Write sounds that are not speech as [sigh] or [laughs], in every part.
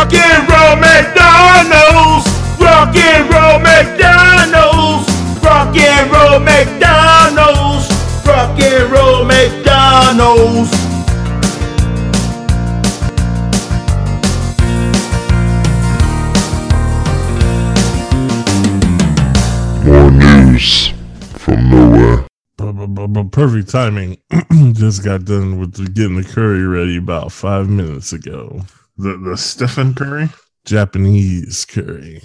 Rock and roll McDonald's. Rock and roll McDonald's. Rock and roll McDonald's. Rock and roll McDonald's. More news from nowhere. Perfect timing. [clears throat] Just got done with getting the curry ready about five minutes ago. The the Stephen Curry, Japanese curry.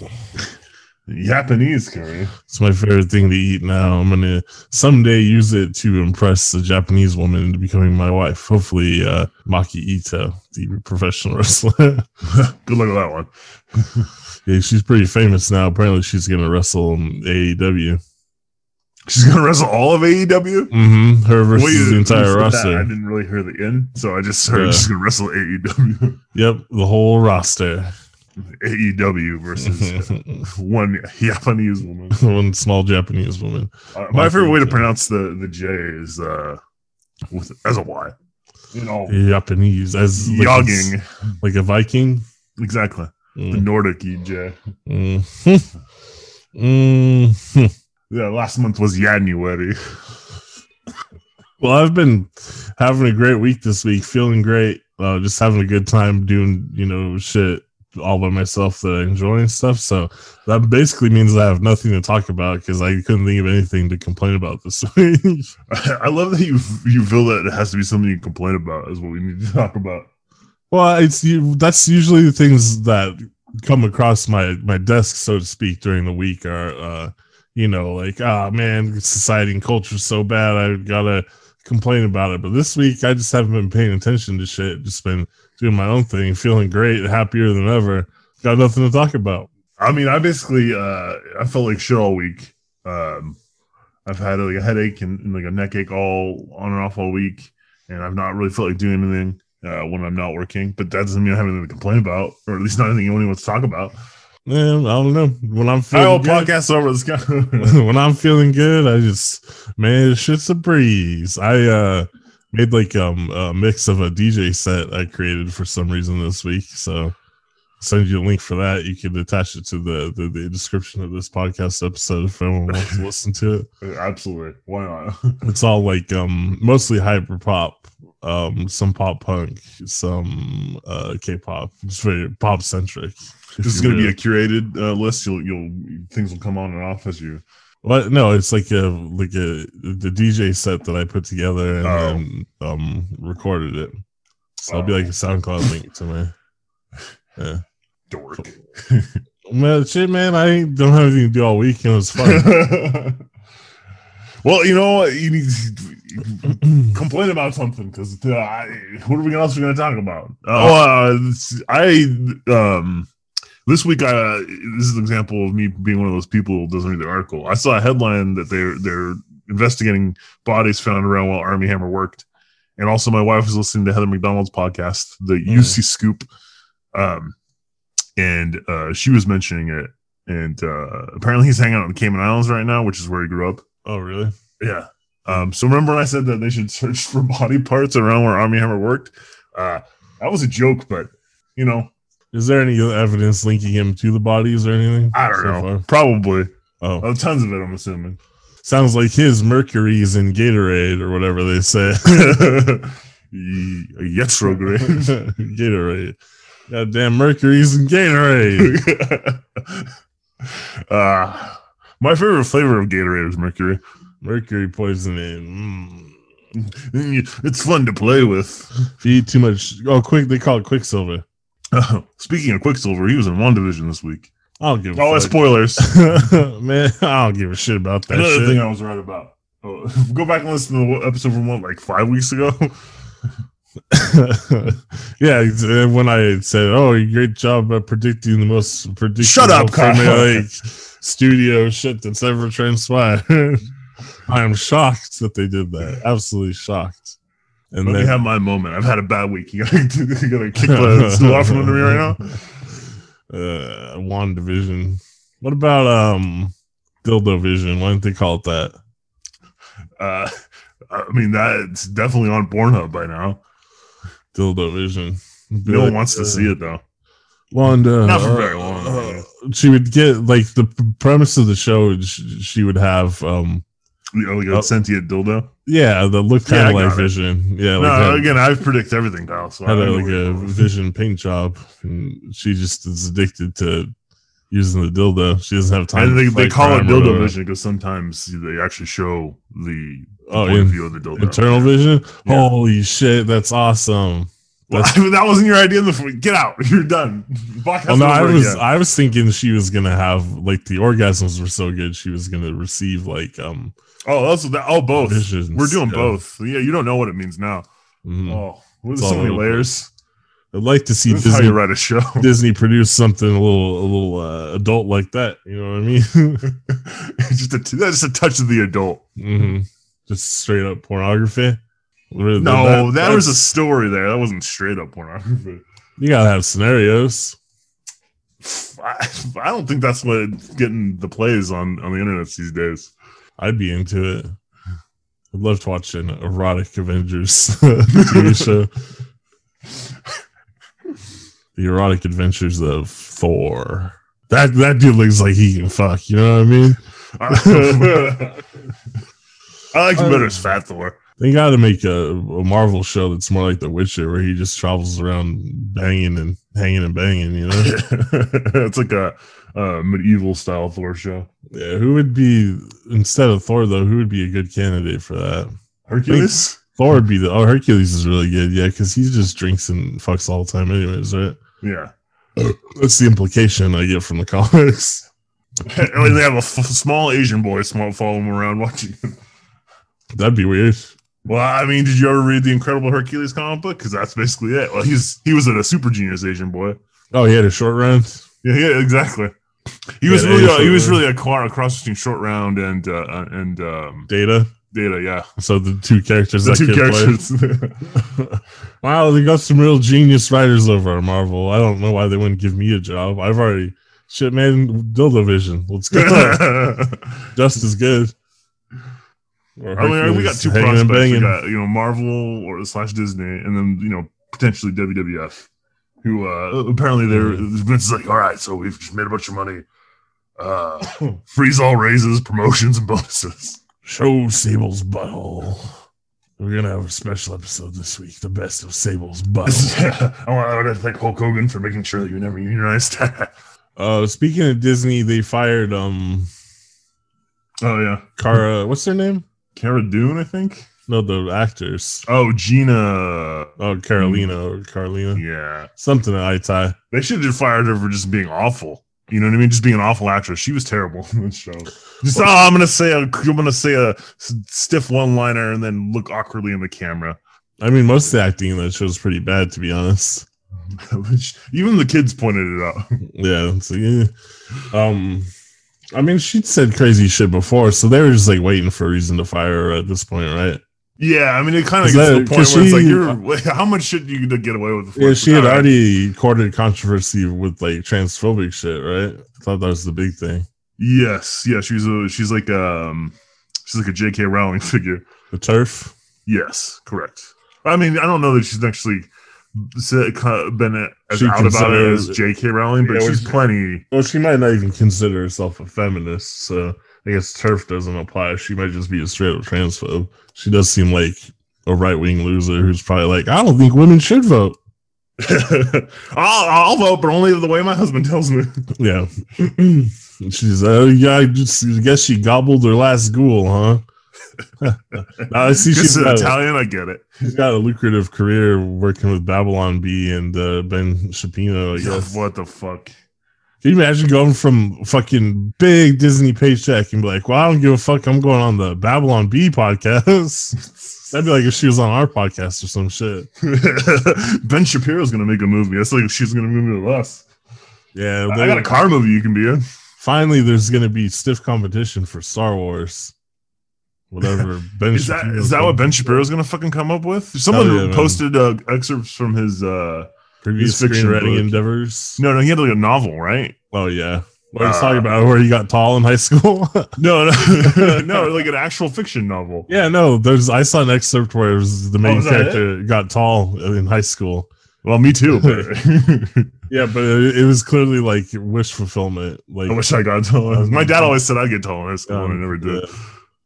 Japanese curry. It's my favorite thing to eat now. I'm gonna someday use it to impress a Japanese woman into becoming my wife. Hopefully, uh, Maki Ito, the professional [laughs] wrestler. [laughs] Good luck with that one. [laughs] yeah, she's pretty famous now. Apparently, she's gonna wrestle in AEW. She's gonna wrestle all of AEW. Mm-hmm. Her versus Wait, the entire said that, roster. I didn't really hear the end, so I just heard Yeah. she's gonna wrestle AEW. [laughs] Yep, the whole roster. AEW versus [laughs] one Japanese woman. [laughs] One small Japanese woman. Uh, my favorite way to pronounce the the J is uh with as a Y. You know, Japanese as like, yogging. like a Viking. Exactly. The Mm. Nordic EJ. Mm. Mm. Yeah, last month was January. [laughs] Well, I've been having a great week this week, feeling great, uh, just having a good time doing, you know, shit all by myself that I enjoy and stuff. So that basically means I have nothing to talk about because I couldn't think of anything to complain about this [laughs] week. [laughs] I love that you you feel that it has to be something you complain about is what we need to talk about. well, it's you. That's usually the things that come across my my desk, so to speak, during the week are, uh, you know, like, ah, man, society and culture is so bad. I gotta complain about it. But this week, I just haven't been paying attention to shit. Just been doing my own thing, feeling great, happier than ever. Got nothing to talk about. I mean, I basically uh I felt like shit all week. Um I've had like a headache and, and like a neck ache all on and off all week, and I've not really felt like doing anything uh, when I'm not working. But that doesn't mean I have anything to complain about, or at least not anything anyone wants to talk about. Man, I don't know. When I'm I feeling good, podcast over this guy. [laughs] when I'm feeling good, I just man, shit's a breeze. I uh made like um a mix of a DJ set I created for some reason this week. So send you a link for that. You can attach it to the the, the description of this podcast episode if anyone wants to listen to it. [laughs] Absolutely, why not? [laughs] It's all like um mostly hyper pop, um some pop punk, some uh K-pop. It's very pop centric. This is [laughs] going to be a curated uh, list. You'll you'll things will come on and off as you. What? No, it's like a like a the DJ set that I put together and Oh. then um recorded it. So it'll be like a SoundCloud link [laughs] to me. Yeah. Dork. Man, [laughs] shit, man, I don't have anything to do all week and it was fun. well, you know? You need to [clears throat] complain about something because uh, I- what are we else we going to talk about? Oh, uh, I um this week I this is an example of me being one of those people who doesn't read the article. I saw a headline that they're they're investigating bodies found around while Armie Hammer worked, and also my wife was listening to Heather McDonald's podcast, the Mhm. Juicy Scoop, um, and uh, she was mentioning it. And uh, apparently he's hanging out in the Cayman Islands right now, which is where he grew up. oh, really? Yeah. Um, so remember when I said that they should search for body parts around where Armie Hammer worked? Uh, that was a joke, but you know, Is there any evidence linking him to the bodies or anything? I don't so know. far? Probably. Oh, Oh, tons of it, I'm assuming. sounds like his Mercury's in Gatorade or whatever they say. [laughs] Yetrograde. [laughs] Gatorade. Goddamn Mercury's in Gatorade. [laughs] uh, my favorite flavor of Gatorade is Mercury. Mercury poisoning. Mm. It's fun to play with. If you eat too much, oh, quick, they call it Quicksilver. [laughs] Speaking of Quicksilver, he was in WandaVision this week. I don't give a Oh, fuck. spoilers. [laughs] Man, I don't give a shit about that Another shit. thing I was right about. Oh, [laughs] go back and listen to the episode from what, like five weeks ago. yeah, uh, when I said, "Oh, great job at predicting the most predictable Shut up. Premier League studio shit that's ever transpired," I am shocked that they did that. Absolutely shocked. And Let me have my moment. I've had a bad week. You gotta, [laughs] you gotta kick the stool off from under me right now. [laughs] uh, WandaVision. What about um, dildo vision? Why didn't they call it that? Uh, I mean, that's definitely on Pornhub by now. Dildo vision. No one wants to see it though. Wanda. Not for uh, very long, uh, she would get like the premise of the show. She, she would have, um, You know, like a Oh. sentient dildo. yeah, that looked Yeah, kind I of like it. Vision. Yeah, like no, had, again, I predict everything, pal. So I had like a. [laughs] Vision paint job, and she just is addicted to using the dildo. She doesn't have time. And they, they call it dildo vision because sometimes they actually show the Oh, point in- view of the dildo. Internal vision. Yeah. Holy shit, that's awesome. Well, That's- [laughs] that wasn't your idea the get out. [laughs] You're done. Podcast Well, no, I was again. I was thinking she was gonna have like the orgasms were so good she was gonna receive like um Oh, that's that. Oh, both. visions. We're doing Yeah. both. Yeah, you don't know what it means now. Mhm. Oh, there's so many layers. I'd like to see This is how Disney you write a show. [laughs] Disney produce something a little a little uh, adult like that. You know what I mean? [laughs] just a that's just a touch of the adult. hmm Just straight up pornography. No, that, was a story there. That wasn't straight up pornography. you gotta have scenarios. I, I don't think that's what getting the plays on on the internet these days. I'd be into it. I'd love to watch an erotic Avengers [laughs] TV show. the erotic adventures of Thor. That that dude looks like he can fuck. You know what I mean? [laughs] I like him better as Fat Thor. They got to make a, a Marvel show that's more like The Witcher, where he just travels around banging and hanging and banging. You know? [laughs] it's like a, uh medieval style Thor show. yeah. Who would be instead of Thor though? Who would be a good candidate for that? Hercules. Thor would be the. Oh, Hercules is really good. Yeah, because he just drinks and fucks all the time, anyways, right? Yeah, [coughs] That's the implication I get from the [laughs] comics. [laughs] And they have a f- small Asian boy small follow him around watching. Him. That'd be weird. Well, I mean, did you ever read the Incredible Hercules comic book? Because that's basically it. Well, he's he was a super genius Asian boy. Oh, he had a short round. Yeah, yeah, exactly. He Yeah, was really, Asian he was really a car across between Short Round and uh, uh, and um, Data. Data. Yeah, So the two characters the that two characters. play. [laughs] [laughs] wow, they got some real genius writers over at Marvel. I don't know why they wouldn't give me a job. I've already shit, man. Dildo Vision. Let's go. [laughs] Just as good. I mean, we got two prospects. We got you know Marvel or slash Disney, and then you know potentially WWF, who uh apparently they're Mm. Vince is like, all right, so we've just made a bunch of money. Uh, [laughs] freeze all raises, promotions, and bonuses. Show Sable's butthole. We're gonna have a special episode this week. The best of Sable's [laughs] butthole. I want I want to thank Hulk Hogan for making sure that you never unionized. [laughs] uh, speaking of Disney, they fired um oh yeah, Cara. What's their name? Cara Dune, I think. No, the actors. Oh, Gina. Oh, Carolina or Carlina. Yeah, Something at Itai. they should have fired her for just being awful. You know what I mean? Just being an awful actress. She was terrible [laughs] in this show. Just oh, I'm gonna say a I'm gonna say a stiff one liner and then look awkwardly in the camera. I mean, most of the acting in that show is pretty bad, to be honest. [laughs] Which Even the kids pointed it out. [laughs] Yeah. So, yeah. Um, I mean, she'd said crazy shit before, so they were just like waiting for a reason to fire her at this point, right? Yeah, I mean, it kind of gets to the point where it's like, you're how much shit you to get away with? Yeah, she had already courted controversy with like transphobic shit, right? I thought that was the big thing. Yes, yeah, she's a she's like um she's like a J.K. Rowling [laughs] figure. The turf. Yes, correct. I mean, I don't know that she's actually said, been as She out about it as J.K. Rowling, but Yeah, she's plenty. Well, she might not even consider herself a feminist, so I guess turf doesn't apply. She might just be a straight up transphobe. She does seem like a right wing loser who's probably like, I don't think women should vote. [laughs] I'll, I'll vote, but only the way my husband tells me. [laughs] Yeah. [clears throat] She's, uh, yeah, I just I guess she gobbled her last ghoul, huh? [laughs] I see She's she's Italian. I get it. she's got a lucrative career working with Babylon Bee and uh, Ben Shapiro, I guess. What the fuck? Can you imagine going from fucking big Disney paycheck and be like, well, I don't give a fuck. I'm going on the Babylon Bee podcast. [laughs] That'd be like if she was on our podcast or some shit. [laughs] ben Shapiro's gonna make a movie. That's like if she's gonna movie with us. Yeah. I got a car movie you can be in. Finally, there's going to be stiff competition for Star Wars. Whatever. [laughs] Ben Is that Shapiro's is that what Ben Shapiro's gonna fucking come up with? Someone yeah, posted uh, excerpts from his. uh previous fiction screenwriting endeavors? No, no, he had like a novel, right? Oh, yeah. What I was Uh, talking about where he got tall in high school. [laughs] No, no, [laughs] no, like an actual fiction novel. yeah, no, there's I saw an excerpt where it was the main Oh, is that character got tall in high school. Well, me too. But [laughs] Yeah, but it, it was clearly like wish fulfillment. Like I wish I got told. My dad always said I'd get told in high school, and I never did.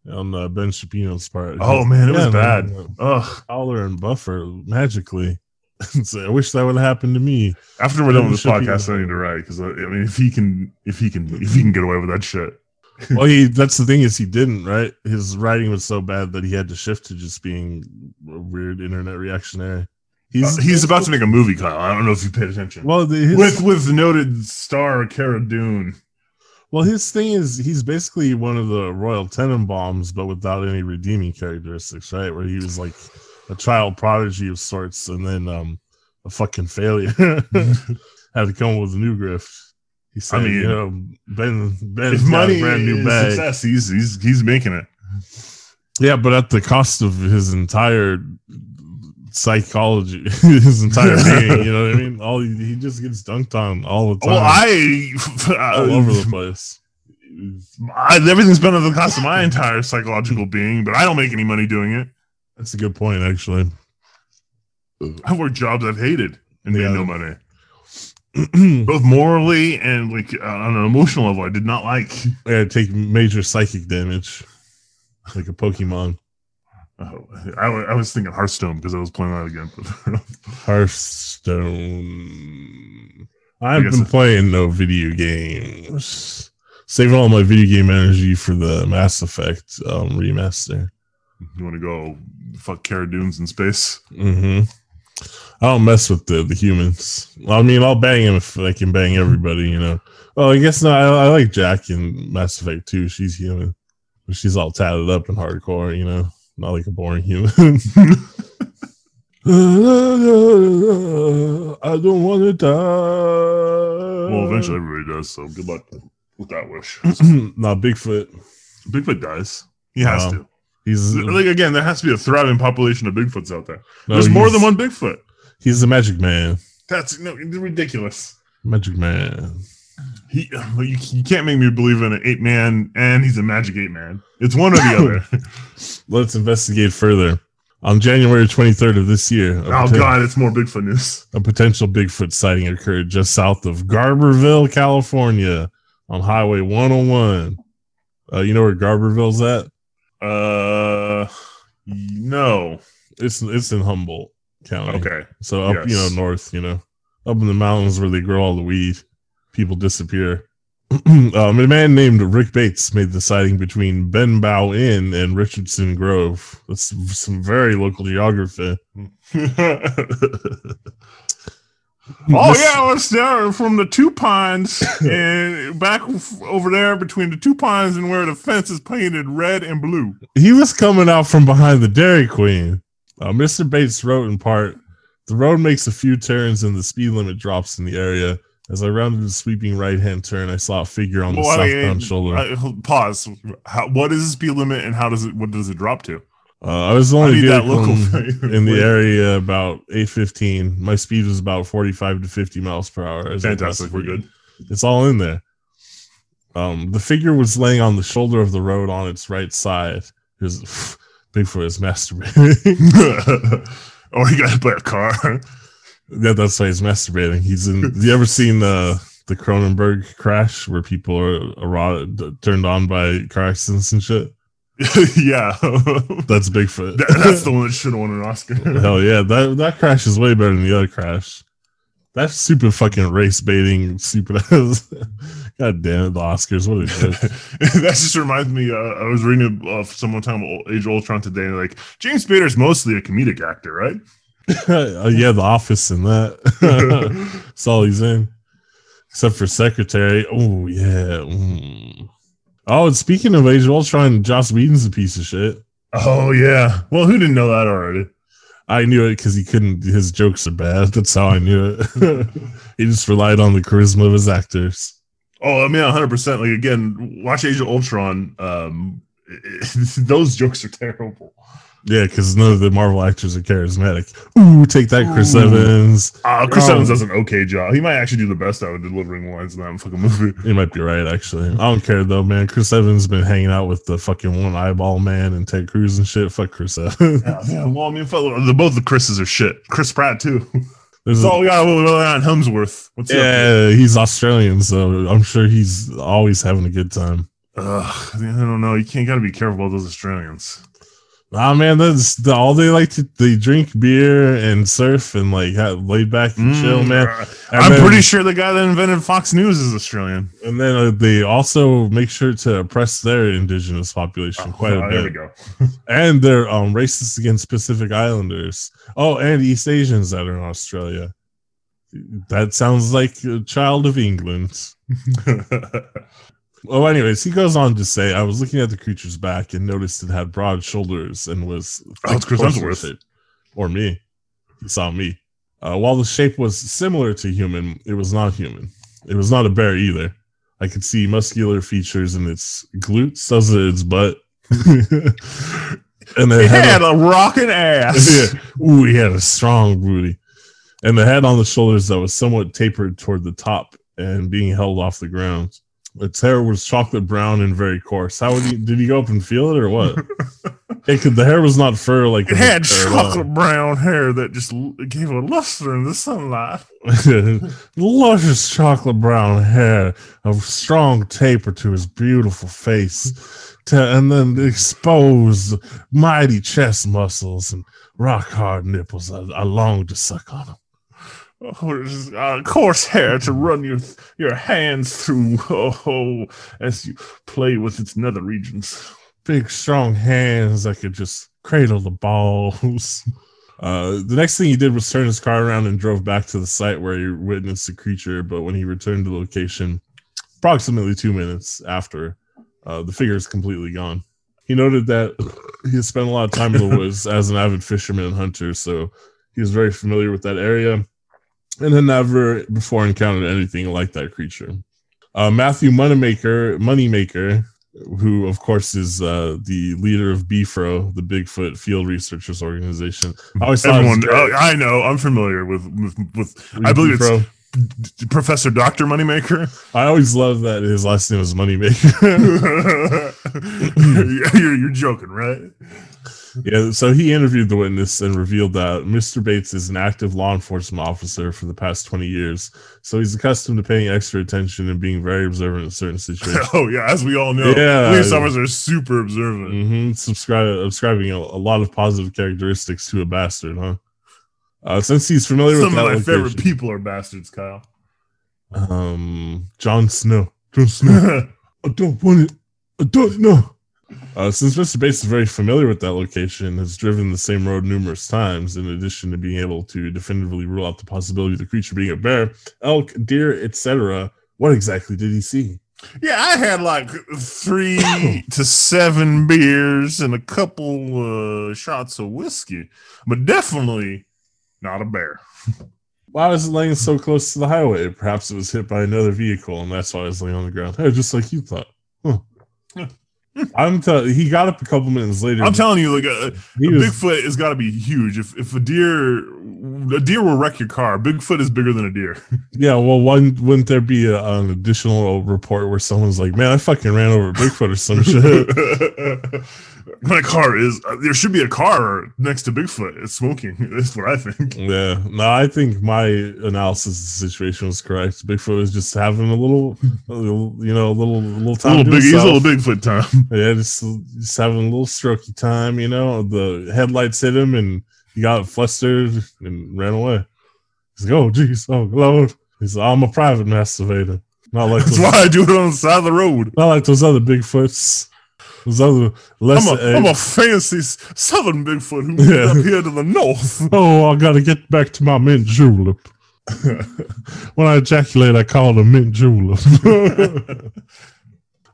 yeah, on uh, Ben Shapiro's part. Oh man, it was Yeah, bad. man, Ugh. Fowler and Buffer magically. [laughs] So I wish that would have happened to me. After we're done with this podcast, I need to write because uh, I mean, if he can, if he can, if he can get away with that shit, [laughs] Well, he that's the thing is he didn't right. His writing was so bad that he had to shift to just being a weird internet reactionary. Uh, he's he's about to make a movie, Kyle. I don't know if you paid attention. well the, his, with with noted star Cara Dune. well his thing is he's basically one of the Royal Tenenbaums, but without any redeeming characteristics, right? Where he was like a child prodigy of sorts, and then um a fucking failure. [laughs] [laughs] had to come up with a new grift. He said, mean, you know, Ben Ben's If got a brand new bag. success, he's he's he's making it. Yeah, but at the cost of his entire psychology, [laughs] his entire being. You know what I mean? All he, he just gets dunked on all the time, Well, I, all over the place. I everything's been at the cost of my entire psychological being, but I don't make any money doing it. That's a good point, actually. I worked jobs I've hated and made Yeah. no money, [clears throat] both morally and like uh, on an emotional level. I did not like. yeah, take major psychic damage, like a Pokemon. Oh, I, I was thinking Hearthstone because I was playing that again. [laughs] Hearthstone. I've been playing no video games. Saving all my video game energy for the Mass Effect um, remaster. You want to go fuck Cara Dunes in space? hmm I don't mess with the, the humans. I mean, I'll bang him if I can bang everybody, you know. Well, I guess not. I, I like Jack in Mass Effect too. She's human, but she's all tatted up and hardcore, you know, not like a boring human. [laughs] I don't want to die. Well, eventually everybody does. So good luck with that wish. [clears throat] no, Bigfoot. Bigfoot dies. He has Wow. to. He's Like again, there has to be a thriving population of Bigfoots out there. no, There's more than one Bigfoot. He's the magic man. That's no, ridiculous. Magic man. He, you, you can't make me believe in an ape man, and he's a magic ape man. It's one or the other. [laughs] Let's investigate further. On January 23rd of this year, oh poten- god, it's more Bigfoot news. a potential Bigfoot sighting occurred just south of Garberville, California, on Highway 101. Uh, you know where Garberville's at? Uh, no. It's it's in Humboldt County. Okay. So up, you know, north, you know, up in the mountains where they grow all the weed, people disappear. [clears throat] um, a man named Rick Bates made the sighting between Benbow Inn and Richardson Grove. That's some very local geography. [laughs] [laughs] Oh yeah, I was there from the two pines [laughs] and back over there between the two pines and where the fence is painted red and blue. he was coming out from behind the Dairy Queen. Uh, Mr. Bates wrote in part, the road makes a few turns and the speed limit drops in the area. As I rounded the sweeping right hand turn, I saw a figure on the Well, I mean, southbound shoulder. I- pause. How, what is the speed limit and how does it? What does it drop to? Uh, I was the only that local [laughs] in, the area about 815. My speed was about 45 to 50 miles per hour. Fantastic. We're good. It's all in there. Um, the figure was laying on the shoulder of the road on its right side. [laughs] His Bigfoot is masturbating. [laughs] or you got to buy a car. yeah, that's why he's masturbating. He's in. Have you ever seen uh, the Cronenberg crash where people are erotic, turned on by car accidents and shit? [laughs] yeah, That's Bigfoot. That- that's the one that should have won an Oscar. [laughs] Hell yeah, that that crash is way better than the other crash. That's super fucking race baiting, Super. [laughs] God damn it, the Oscars! What a that just reminds me. Uh, I was reading uh, someone talking about Age of Ultron today, and like James Spader's mostly a comedic actor, right? uh, yeah, The Office and that. That's all he's in, except for Secretary. Oh yeah. Mm. Oh, and speaking of Age of Ultron, Joss Whedon's a piece of shit. Oh yeah. Well, who didn't know that already? I knew it because he couldn't. His jokes are bad. That's how I knew it. [laughs] he just relied on the charisma of his actors. Oh, I mean, 100. percent Like again, watch Age of Ultron. Um, [laughs] those jokes are terrible. Yeah, because none of the Marvel actors are charismatic. Ooh, take that, Chris Ooh. Evans. Uh, Chris Oh. Evans does an okay job. He might actually do the best out of delivering lines in that fucking movie. [laughs] You might be right, actually. I don't care though, man. Chris Evans has been hanging out with the fucking one eyeball man and Ted Cruz and shit. Fuck Chris Evans. Yeah, yeah, well, I mean, fuck, the, both the Chris's are shit. Chris Pratt too. [laughs] There's That's a- all we got on Hemsworth. What's up? yeah, he's Australian, so I'm sure he's always having a good time. Ugh, I don't know. You can't got to be careful about those Australians. Ah man, that's the, all they like to they drink beer and surf and like have laid back and chill, Mm, man. uh, And I'm then- pretty sure the guy that invented Fox News is Australian. And then uh, they also make sure to oppress their indigenous population quite Oh, a there we go. [laughs] and they're um, racist against Pacific Islanders. Oh, and East Asians that are in Australia. That sounds like a child of England. [laughs] [laughs] Well, anyways, he goes on to say, I was looking at the creature's back and noticed it had broad shoulders and was Oh, it's Chris Hemsworth. or me. He saw me. Uh, while the shape was similar to human, it was not human. It was not a bear either. I could see muscular features in its glutes, are its butt, [laughs] and it, He head. had a rocking ass. [laughs] yeah. Ooh, he had a strong booty. And the head on the shoulders that was somewhat tapered toward the top and being held off the ground. Its hair was chocolate brown and very coarse. How would he did he go up and feel it or what? [laughs] it could, the hair was not fur like It had chocolate brown hair that just gave a luster in the sunlight. [laughs] luscious chocolate brown hair, a strong taper to his beautiful face, to, and then exposed mighty chest muscles and rock hard nipples. I, I longed to suck on them. Oh, just, uh, coarse hair to run your your hands through. Oh, [laughs] oh, as you play with its nether regions. Big, strong hands that could just cradle the balls. [laughs] Uh, the next thing he did was turn his car around and drove back to the site where he witnessed the creature. But when he returned to the location, approximately two minutes after, uh, the figure is completely gone. He noted that he had spent a lot of time in the [laughs] woods as an avid fisherman and hunter, so he was very familiar with that area and had never before encountered anything like that creature. Uh, Matthew Moneymaker, Moneymaker, who of course is uh, the leader of BFRO, the Bigfoot Field Researchers Organization. I always thought Everyone, oh, I know. I'm familiar with with, with I believe it's BFRO. D- Professor Doctor Moneymaker. I always love that his last name was Moneymaker. [laughs] [laughs] you're, you're joking, right? Yeah, so he interviewed the witness and revealed that Mr. Bates is an active law enforcement officer for the past 20 years. So he's accustomed to paying extra attention and being very observant in certain situations. [laughs] Oh yeah, as we all know, Yeah. police officers are super observant. mm-hmm. Subscribe, ascribing a, a lot of positive characteristics to a bastard, huh? Uh, since he's familiar Some with of that my favorite people are bastards, Kyle. um, Jon Snow. Jon Snow. [laughs] I don't want it. I don't know. Uh, since Mr. Bates is very familiar with that location and has driven the same road numerous times, in addition to being able to definitively rule out the possibility of the creature being a bear, elk, deer, etc., what exactly did he see? yeah, I had like three [coughs] to seven beers and a couple uh, shots of whiskey, but definitely not a bear. [laughs] Why was it laying so close to the highway? Perhaps it was hit by another vehicle, and that's why it was laying on the ground. Hey, just like you thought. Huh. [laughs] I'm telling. He got up a couple minutes later. I'm telling you, like a, a was, Bigfoot has got to be huge. If if a deer, a deer will wreck your car. Bigfoot is bigger than a deer. [laughs] Yeah, well, one wouldn't there be a, an additional report where someone's like, "Man, I fucking ran over Bigfoot or some [laughs] shit." [laughs] My car is. Uh, there should be a car next to Bigfoot. It's smoking. [laughs] That's what I think. yeah, no, I think my analysis of the situation was correct. Bigfoot was just having a little, a little you know, a little, little A time. little to big. He's a little Bigfoot time. [laughs] Yeah, just, just having a little strokey time. You know, the headlights hit him, and he got flustered and ran away. He's like, "Oh, jeez, oh lord." He's like, "I'm a private masturbator, not like That's those, why I do it on the side of the road. not like those other Bigfoots." Less. I'm a, I'm a fancy southern Bigfoot who moved Yeah. up here to the north. [laughs] Oh, I gotta get back to my mint julep. [laughs] when I ejaculate, I call it a mint julep. [laughs]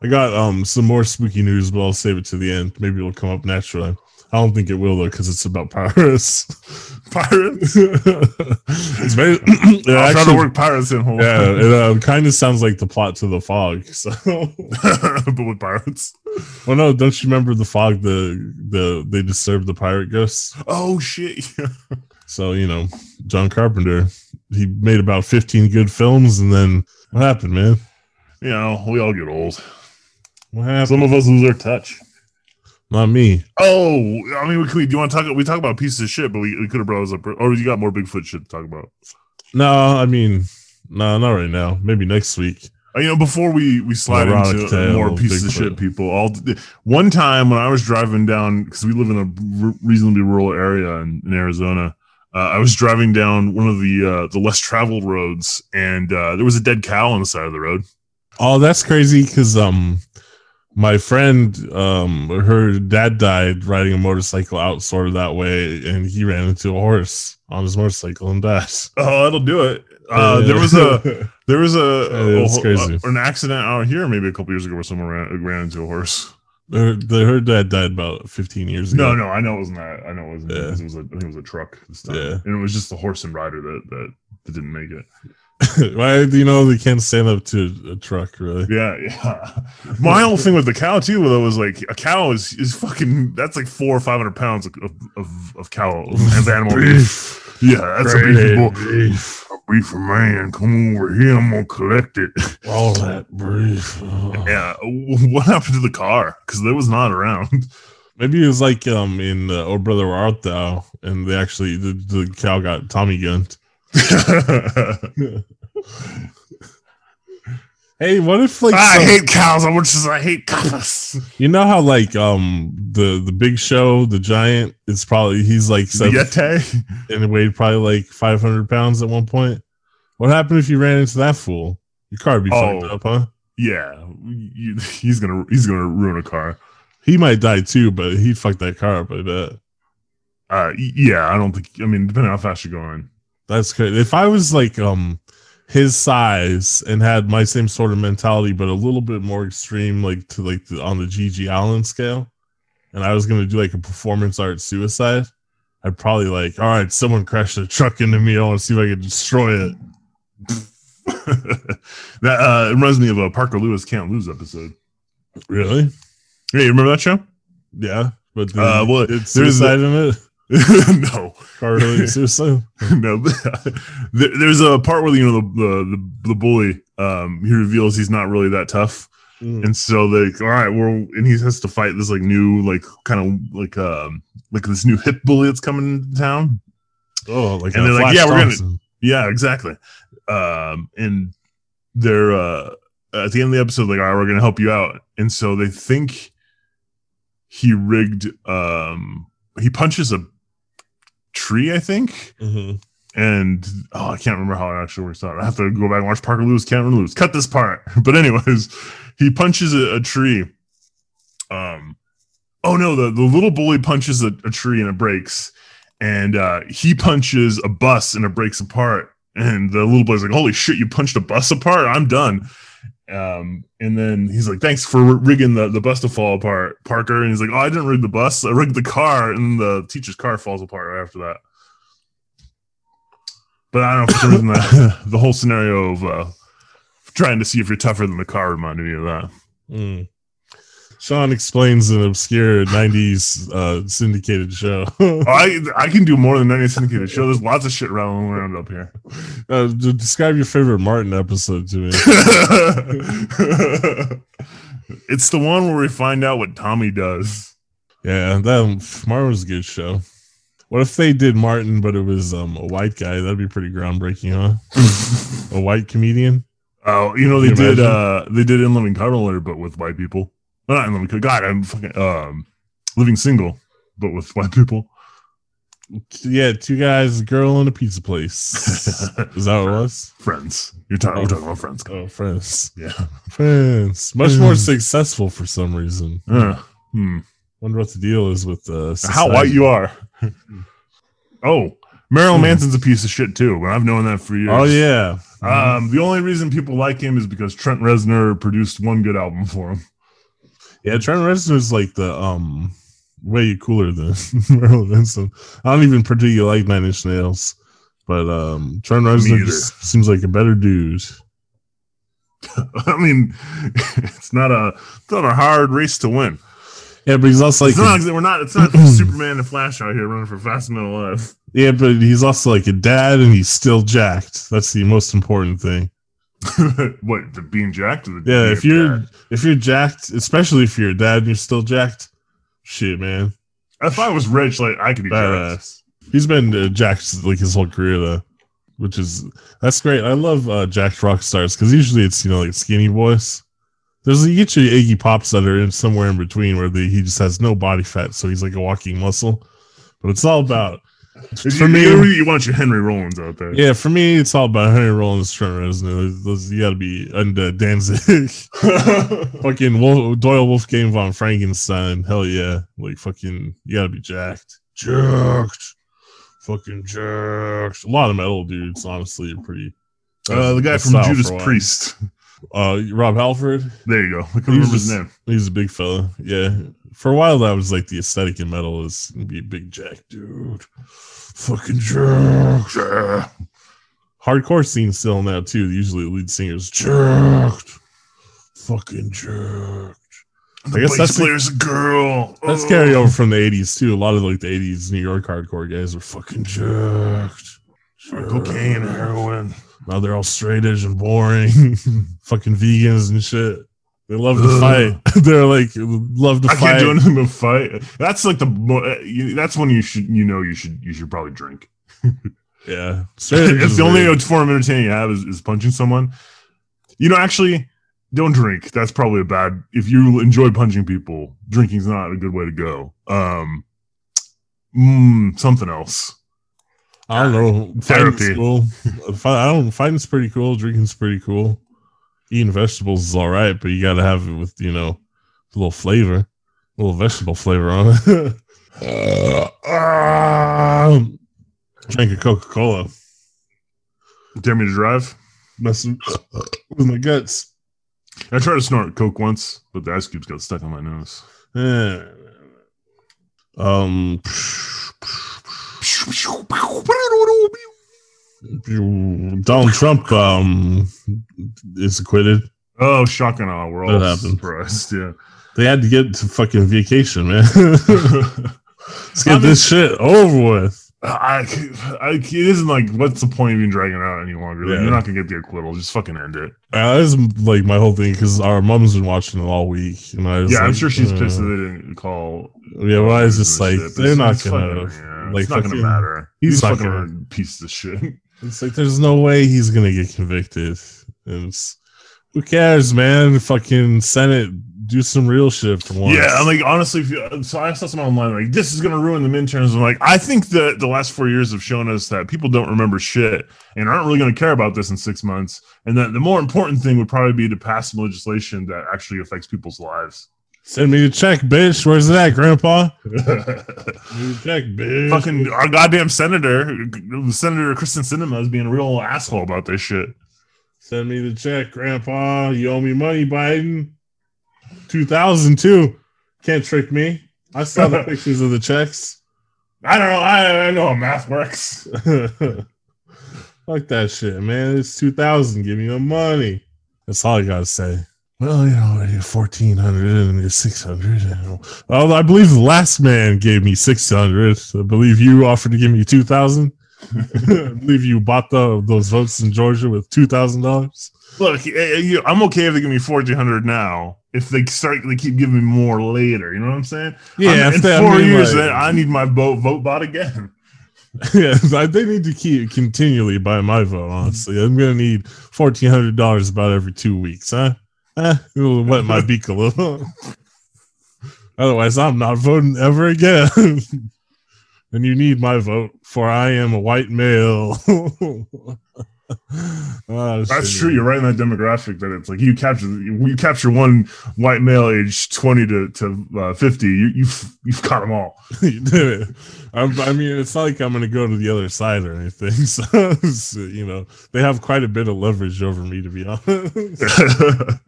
I got um some more spooky news, but I'll save it to the end. Maybe it'll come up naturally. I don't think it will though, because it's about pirates. [laughs] Pirates. [laughs] it's very. [clears throat] it I'll try to work pirates in home. Yeah, it [laughs] uh, kind of sounds like the plot to the fog. So, but with pirates. well, no, don't you remember the fog? The the they disturbed the pirate ghosts. Oh shit! So, you know, John Carpenter, he made about 15 good films, and then what happened, man? you know, we all get old. What happened? Some of us lose our touch. Not me. Oh, I mean, we, could- do you want to talk? We talk about pieces of shit, but we, we could have brought us up. Or you got more Bigfoot shit to talk about? No, I mean, no, not right now. Maybe next week. Uh, You know, before we we slide Erotic into tale, more pieces of shit, people. All one time when I was driving down because we live in a reasonably rural area in, in Arizona, uh, I was driving down one of the uh, the less traveled roads, and uh, there was a dead cow on the side of the road. Oh, that's crazy because um my friend um her dad died riding a motorcycle out sort of that way and he ran into a horse on his motorcycle and died. [laughs] Oh, that'll do it. Uh, there was a [laughs] there was a, Yeah, a- crazy. a- an accident out here maybe a couple years ago where someone ran, ran into a horse. her, the, her dad died about 15 years ago. No, no, I know it wasn't that. I know it wasn't. Yeah. It was a, I think it was a truck. Yeah. and it was just the horse and rider that that, that didn't make it. [laughs] Why do you know they can't stand up to a truck really? Yeah, yeah. My whole thing with the cow too, though, was like a cow is is fucking. That's like four or five hundred pounds of of, of cow of animal [laughs] beef. Yeah, that's a beefy boy. beef. A beefy man. Come over here. I'm gonna collect it. All that beef. [laughs] Yeah. What happened to the car? Because it was not around. Maybe it was like um in uh, Oh Brother Where Art Thou, and they actually the, the cow got Tommy gunned. [laughs] Hey, what if like I some- hate cows as much as I hate cows. you know how like um the the Big Show the giant is probably he's like seven, [laughs] and weighed probably like five hundred pounds at one point. What happened if you ran into that fool? Your car would be Oh. fucked up, huh? Yeah, you, he's gonna he's gonna ruin a car. He might die too, but he'd fuck that car up. I bet. Uh, yeah, I don't think. I mean, depending on how fast you're going. That's crazy. If I was like um his size and had my same sort of mentality, but a little bit more extreme, like to like the, on the GG Allen scale, and I was gonna do like a performance art suicide, I'd probably like, all right, someone crashed a truck into me. I want to see if I can destroy it. [laughs] that uh, it reminds me of a Parker Lewis can't lose episode. Really? Yeah, you remember that show? Yeah. But Uh, well, it's there's suicide in it. [laughs] no, Car related [laughs] no. There- There's a part where you know the the, the, bully um he reveals he's not really that tough, Mm. and so they all right, well, and he has to fight this like new like kind of like um like this new hip bully that's coming into town. Oh, like And they're like, Flash yeah, we're gonna- Yeah, exactly. Um, and they're uh, at the end of the episode, like, all right, we're gonna help you out, and so they think he rigged. Um, he punches a tree, I think, Mhm. and oh, I can't remember how it actually works out. I have to go back and watch Parker Lewis can't lose. Cut this part. [laughs] But anyways, he punches a, a tree. Um, oh no, the the little bully punches a, a tree and it breaks, and uh, he punches a bus and it breaks apart. And the little boy's like, "Holy shit, you punched a bus apart! I'm done." Um, and then he's like, "Thanks for rigging the, the bus to fall apart, Parker." And he's like, "Oh, I didn't rig the bus. I rigged the car." And the teacher's car falls apart right after that. But I don't know for some reason the, [laughs] the whole scenario of uh, trying to see if you're tougher than the car reminded me of that. Mm. Sean explains an obscure '90s uh, syndicated show. I I can do more than any syndicated show. There's lots of shit rolling around up here. uh, describe your favorite Martin episode to me. [laughs] it's the one where we find out what Tommy does. Yeah, that Martin was a good show. What if they did Martin, but it was um, a white guy? That'd be pretty groundbreaking, huh? [laughs] a white comedian. Oh, you know they you did. uh They did in Living Color, but with white people. Well, not in Living. God, I'm fucking um, Living Single, but with white people. Yeah, two guys, a girl, in a pizza place. [laughs] Is that what it was? Friends. You're talking. We're talking about friends. Oh, friends, Yeah. friends. Much more successful for some reason. Uh, hmm. Wonder what the deal is with uh, How white you are. [laughs] oh, Marilyn Hmm. Manson's a piece of shit too, but I've known that for years. Oh yeah. Um, the only reason people like him is because Trent Reznor produced one good album for him. Yeah, Trent Reznor's like the um way cooler than [laughs] Marilyn Manson. I don't even particularly like Nine Inch Nails, but um Trent Reznor just seems like a better dude. [laughs] I mean, [laughs] it's not a it's not a hard race to win. Yeah, but he's also like It's not, we're not. It's not [clears throat] Superman and Flash out here running for fast and alive. yeah, but he's also like a dad, and he's still jacked. That's the most important thing. [laughs] what the being jacked? Or the Yeah, if you're bad? if you're jacked, especially if you're a dad and you're still jacked, shit, man. If I was rich, like I could be jacked. Badass. He's been uh, jacked like his whole career though, which is that's great. I love uh, jacked rock stars because usually it's you know like skinny boys. There's you get your Iggy Pops that are in somewhere in between where they, he just has no body fat, so he's like a walking muscle. But it's all about For me, you, want your Henry Rollins out there. yeah. For me, it's all about Henry Rollins, Trent Reznor. You got to be under Danzig. [laughs] fucking Wolf, Doyle Wolfgang von Frankenstein. Hell yeah. Like fucking you gotta be jacked. Jacked. Fucking jacked. A lot of metal dudes, honestly, are pretty uh, the guy from Judas for a while. Priest. Uh Rob Halford. There you go. I couldn't remember his name. He's a big fella. Yeah. For a while that was like the aesthetic in metal is be a big jack dude. Fucking jacked. Yeah. Hardcore scene still now too. Usually the lead singer's jacked. Fucking. The I guess that's player's a girl. That's Oh. carry over from the '80s too. A lot of like the '80s New York hardcore guys were fucking jacked. Cocaine, and heroin. Now they're all straight edge and boring, [laughs] fucking vegans and shit. They love to Ugh. fight. [laughs] they're like love to I fight. can't do anything but fight. That's like the. you- That's when you should. You know, you should. You should probably drink. [laughs] Yeah, if the only weird. form of entertainment you have is, is punching someone, you know, actually, don't drink. That's probably a bad. If you enjoy punching people, drinking's not a good way to go. Um, mm, something else. I don't know. Therapy. Fighting's cool. I don't. Fighting's pretty cool. Drinking's pretty cool. Eating vegetables is all right, but you got to have it with you know a little flavor, a little vegetable flavor on it. Um, [laughs] drink a Coca Cola. Dare me to drive? Messing with my guts. I tried to snort coke once, but the ice cubes got stuck on my nose. Eh. Um, Donald Trump um is acquitted. Oh, shocking! Oh, we're all That happened. surprised. Yeah. They had to get to fucking vacation, man. [laughs] Let's get I mean- this shit over with. I, I, it isn't like, what's the point of even dragging it out any longer? Like, Yeah. You're not gonna get the acquittal. Just fucking end it. Uh, this is like my whole thing because our mom's been watching it all week, and I was Yeah, I'm sure she's uh, pissed that they didn't call. Yeah, well, I was just like, they're not gonna. fucking- yeah, like, it's not gonna fucking- matter. he's He's, fucking gonna- a piece of shit. [laughs] It's like there's no way he's gonna get convicted. And it's, who cares, man? Fucking Senate, do some real shit for once. Yeah, I'm like honestly, if you, so I saw something online like this is gonna ruin the midterms. I'm like, I think that the last four years have shown us that people don't remember shit and aren't really gonna care about this in six months. And that the more important thing would probably be to pass some legislation that actually affects people's lives. Send me the check, bitch. Where's it at, Grandpa? [laughs] Send me the check, bitch. Fucking our goddamn senator, Senator Kyrsten Sinema, is being a real asshole about this shit. Send me the check, Grandpa. You owe me money, Biden. 2002. Can't trick me. I saw the [laughs] pictures of the checks. I don't know. I, I know how math works. [laughs] Fuck that shit, man. It's 2000. Give me the money. That's all I got to say. Well, you know, you're 1400 and you're 600. you I believe the last man gave me 600. I believe you offered to give me 2000. [laughs] I believe you bought the, those votes in Georgia with $2,000. Look, eh, eh, I'm okay if they give me 1400 now. If they start, they keep giving me more later. You know what I'm saying? Yeah, I'm- in they- I four mean, years, like- then I need my vote vote bought again. [laughs] Yeah, [laughs] they need to keep continually buy my vote. Honestly, I'm gonna need fourteen hundred dollars about every two weeks, huh? [laughs] It'll wet my beak a little. [laughs] Otherwise, I'm not voting ever again. [laughs] and you need my vote, for I am a white male. Ah, That's true. You're right in that demographic that it's like you capture you capture one white male age 20 to to uh, 50. You you've you've caught them all. you did it. I'm, I mean, it's not like I'm going to go to the other side or anything. So, so, you know, they have quite a bit of leverage over me, to be honest.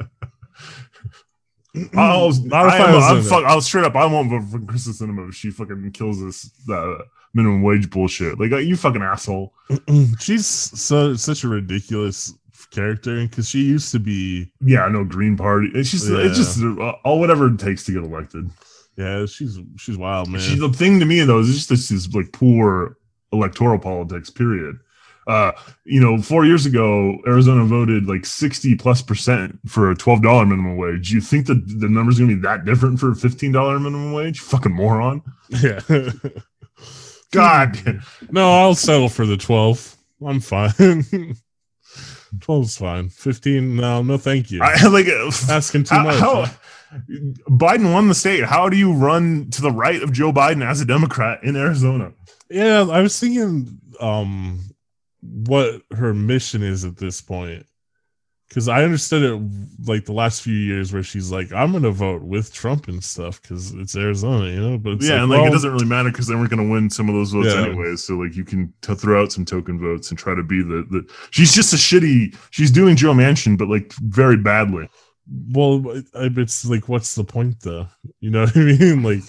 I'll, Not if I I am, was I'm fuck, I'll straight up. I won't vote for Kyrsten Sinema if she fucking kills this uh, minimum wage bullshit. Like uh, you fucking asshole. [clears throat] She's so such a ridiculous character because she used to be. Yeah, I know Green Party. It's just it's just uh, all whatever it takes to get elected. Yeah, she's she's wild, man. She, the thing to me though is just this is like poor electoral politics. Period. Uh, you know, four years ago, Arizona voted like 60 plus percent for a $12 minimum wage. Do you think that the number's are gonna be that different for a $15 minimum wage? Fucking moron. Yeah. [laughs] God. no, I'll settle for the 12. I'm fine. [laughs] 12's fine. 15, no, no, thank you. I [laughs] like uh, Asking too how, much. how- Biden won the state. How do you run to the right of Joe Biden as a Democrat in Arizona? Yeah, I was thinking um what her mission is at this point. Cause I understood it like the last few years where she's like, I'm gonna vote with Trump and stuff because it's Arizona, you know. But yeah, and like well, it doesn't really matter because they weren't going to win some of those votes Yeah. anyways. So like you can t- throw out some token votes and try to be the the. She's just a shitty. She's doing Joe Manchin, but like very badly. Well, it's like, what's the point though? You know [laughs] what I mean? Like,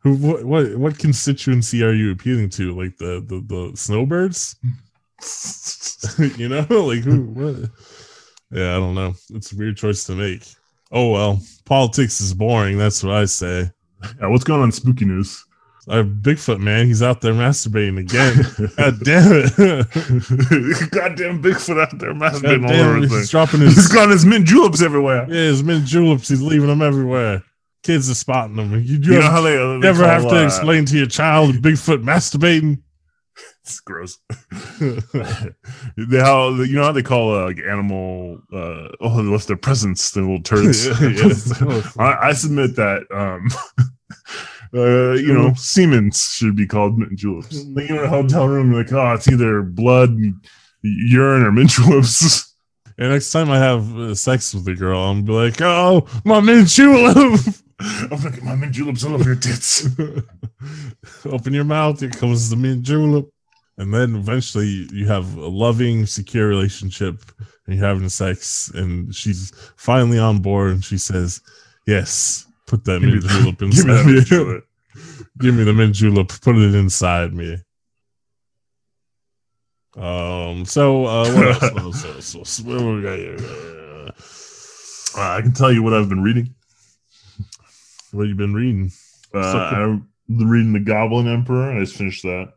who, what, what, what constituency are you appealing to? Like the the, the snowbirds? [laughs] you know, [laughs] like who? What? Yeah, I don't know. It's a weird choice to make. Oh well, politics is boring. That's what I say. Yeah, what's going on spooky news? Our Bigfoot man, he's out there masturbating again. [laughs] God damn it! Goddamn Bigfoot out there God masturbating all damn over He's thing. dropping He's his got his mint juleps everywhere. yeah, his mint juleps. He's leaving them everywhere. Kids are spotting them. You, You you know how they, they never have to uh, explain to your child Bigfoot masturbating. It's gross. they how you know how they call uh, like animal uh oh they left their presents the little turds. [laughs] Yeah. [laughs] I, I submit that um [laughs] uh you know Siemens should be called mint juleps. Like you know in a hotel room like oh it's either blood, urine, or mint juleps. And next time I have uh, sex with a girl, I'm be like, "Oh, my mint julep." I'm get my mint juleps all over your tits. Open your mouth. Here comes the mint julep. And then eventually you have a loving, secure relationship, and you're having sex, and she's finally on board, and she says, "Yes, put that [laughs] mint julep Give me inside me. Give me the mint julep. Put it inside me." Um. So, uh, what else? What else? What else? What else? What we got here? Uh, I can tell you what I've been reading. what have you been reading? Uh, I'm reading The Goblin Emperor. I just finished that.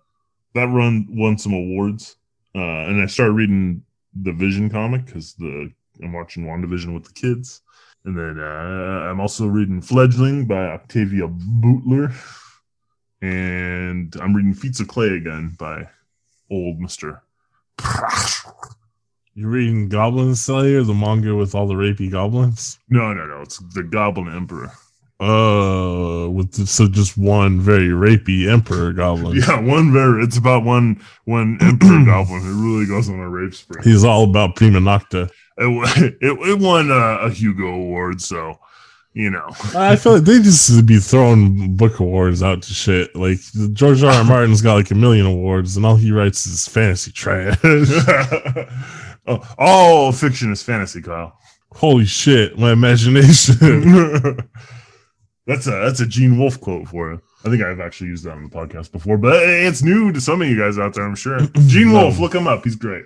That run won some awards. Uh, and I started reading the Vision comic because the I'm watching WandaVision with the kids. And then uh, I'm also reading Fledgling by Octavia Butler. And I'm reading Feats of Clay again by old Mr. You're reading Goblin Slayer, the manga with all the rapey goblins? No, no, no. It's The Goblin Emperor. Uh, with so just one very rapey emperor goblin. Yeah, one very. It's about one one [clears throat] emperor goblin who really goes on a rape spree. He's all about prima nocta. It, [laughs] it, it won uh, a Hugo Award, so you know. I feel like they just be throwing book awards out to shit. Like George R. R. [laughs] Martin's got like a million awards, and all he writes is fantasy trash. [laughs] oh, all fiction is fantasy, Kyle. Holy shit, my imagination. That's a that's a Gene Wolfe quote for you. I think I've actually used that on the podcast before, but it's new to some of you guys out there, I'm sure. [clears throat] Gene No. Wolfe, look him up. He's great.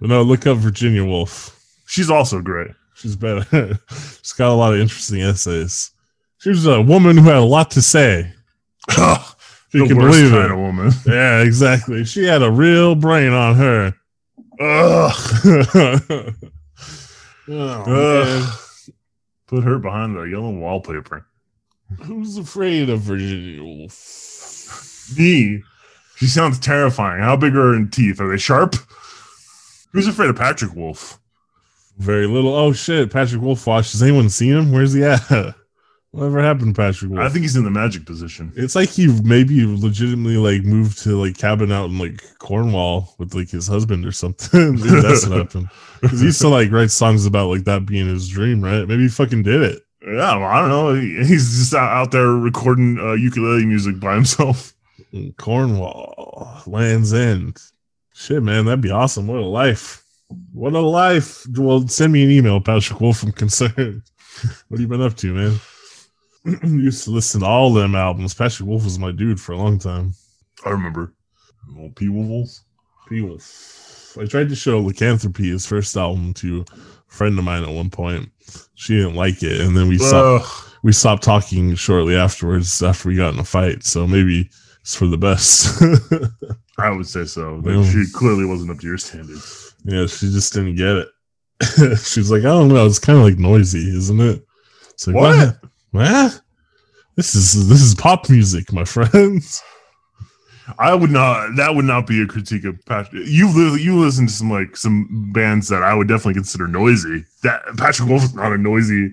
but no, look up Virginia Woolf. She's also great. She's better. [laughs] She's got a lot of interesting essays. She was a woman who had a lot to say. [laughs] the you can worst believe kind it. of woman. [laughs] Yeah, exactly. She had a real brain on her. Ugh. Oh, Ugh. Put her behind the yellow wallpaper. Who's afraid of Virginia Woolf? Me. She sounds terrifying. How big are her teeth? Are they sharp? Who's afraid of Patrick Wolf? Very little. Oh shit, Patrick Wolf watch. Has anyone seen him? Where's he at? [laughs] Whatever happened to Patrick Wolf? I think he's in the magic position. it's like he maybe legitimately like moved to like cabin out in like Cornwall with like his husband or something. [laughs] That's what happened. Because he used to like write songs about like that being his dream, right? Maybe he fucking did it. Yeah, well, I don't know. He's just out, there recording uh, ukulele music by himself. [laughs] Cornwall, Land's End. Shit, man, that'd be awesome. What a life. What a life. Well, send me an email, Patrick Wolf from Concern. [laughs] what have you been up to, man? [clears throat] Used to listen to all them albums. Patrick Wolf was my dude for a long time. I remember. Old P. Wolves. P. Wolf. I tried to show Lycanthropy, his first album, to friend of mine at one point. She didn't like it, and then we stopped we stopped talking shortly afterwards after we got in a fight. So maybe it's for the best. [laughs] I would say so. Like, Yeah. She clearly wasn't up to your standards. Yeah, she just didn't get it. [laughs] She's like, I don't know. It's kind of like noisy, isn't it? It's like, What? what? What? This is this is pop music, my friends. I would not. That would not be a critique of Patrick. You you listen to some like some bands that I would definitely consider noisy. That Patrick Wolf is not a noisy.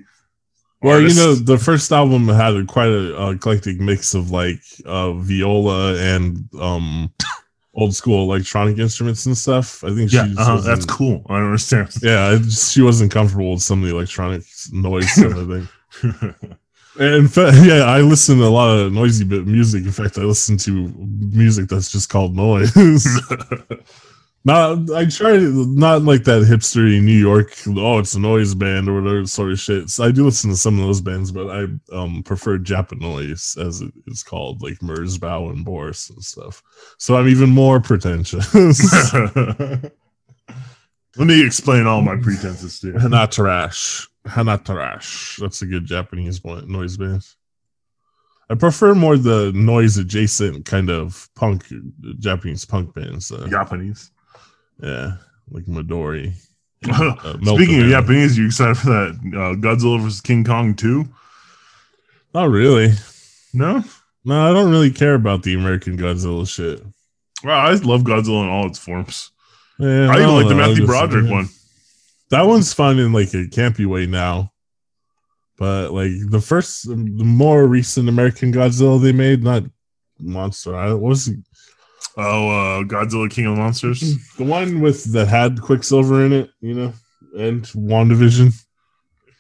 Well, you know, the first album had a, quite a uh, eclectic mix of like uh, viola and um, old school electronic instruments and stuff. I think yeah, uh-huh, that's cool. I understand. Yeah, just- she wasn't comfortable with some of the electronic noise stuff. I think. [laughs] In fact, [laughs] yeah, I listen to a lot of noisy bit music. In fact, I listen to music that's just called noise. [laughs] not, I try to not like that hipstery New York. Oh, it's a noise band or whatever sort of shit. So I do listen to some of those bands, but I um prefer Japanoise as it is called, like Merzbow and Boris and stuff. So I'm even more pretentious. [laughs] Let me explain all my pretenses to you. Hanatarash. Hanatarash. That's a good Japanese noise band. I prefer more the noise adjacent kind of punk Japanese punk bands. though. Japanese. Yeah, like Midori. [laughs] Speaking of Japanese, you excited for that uh, Godzilla vs King Kong 2? Not really. No? No, I don't really care about the American Godzilla shit. Wow, I love Godzilla in all its forms. Yeah, I even like the Matthew Broderick one. That one's fun in like a campy way now. But like the first, the more recent American Godzilla they made, not Monster Island, what was it? Oh, uh, Godzilla King of the Monsters. [laughs] The one with that had Quicksilver in it, you know, and WandaVision.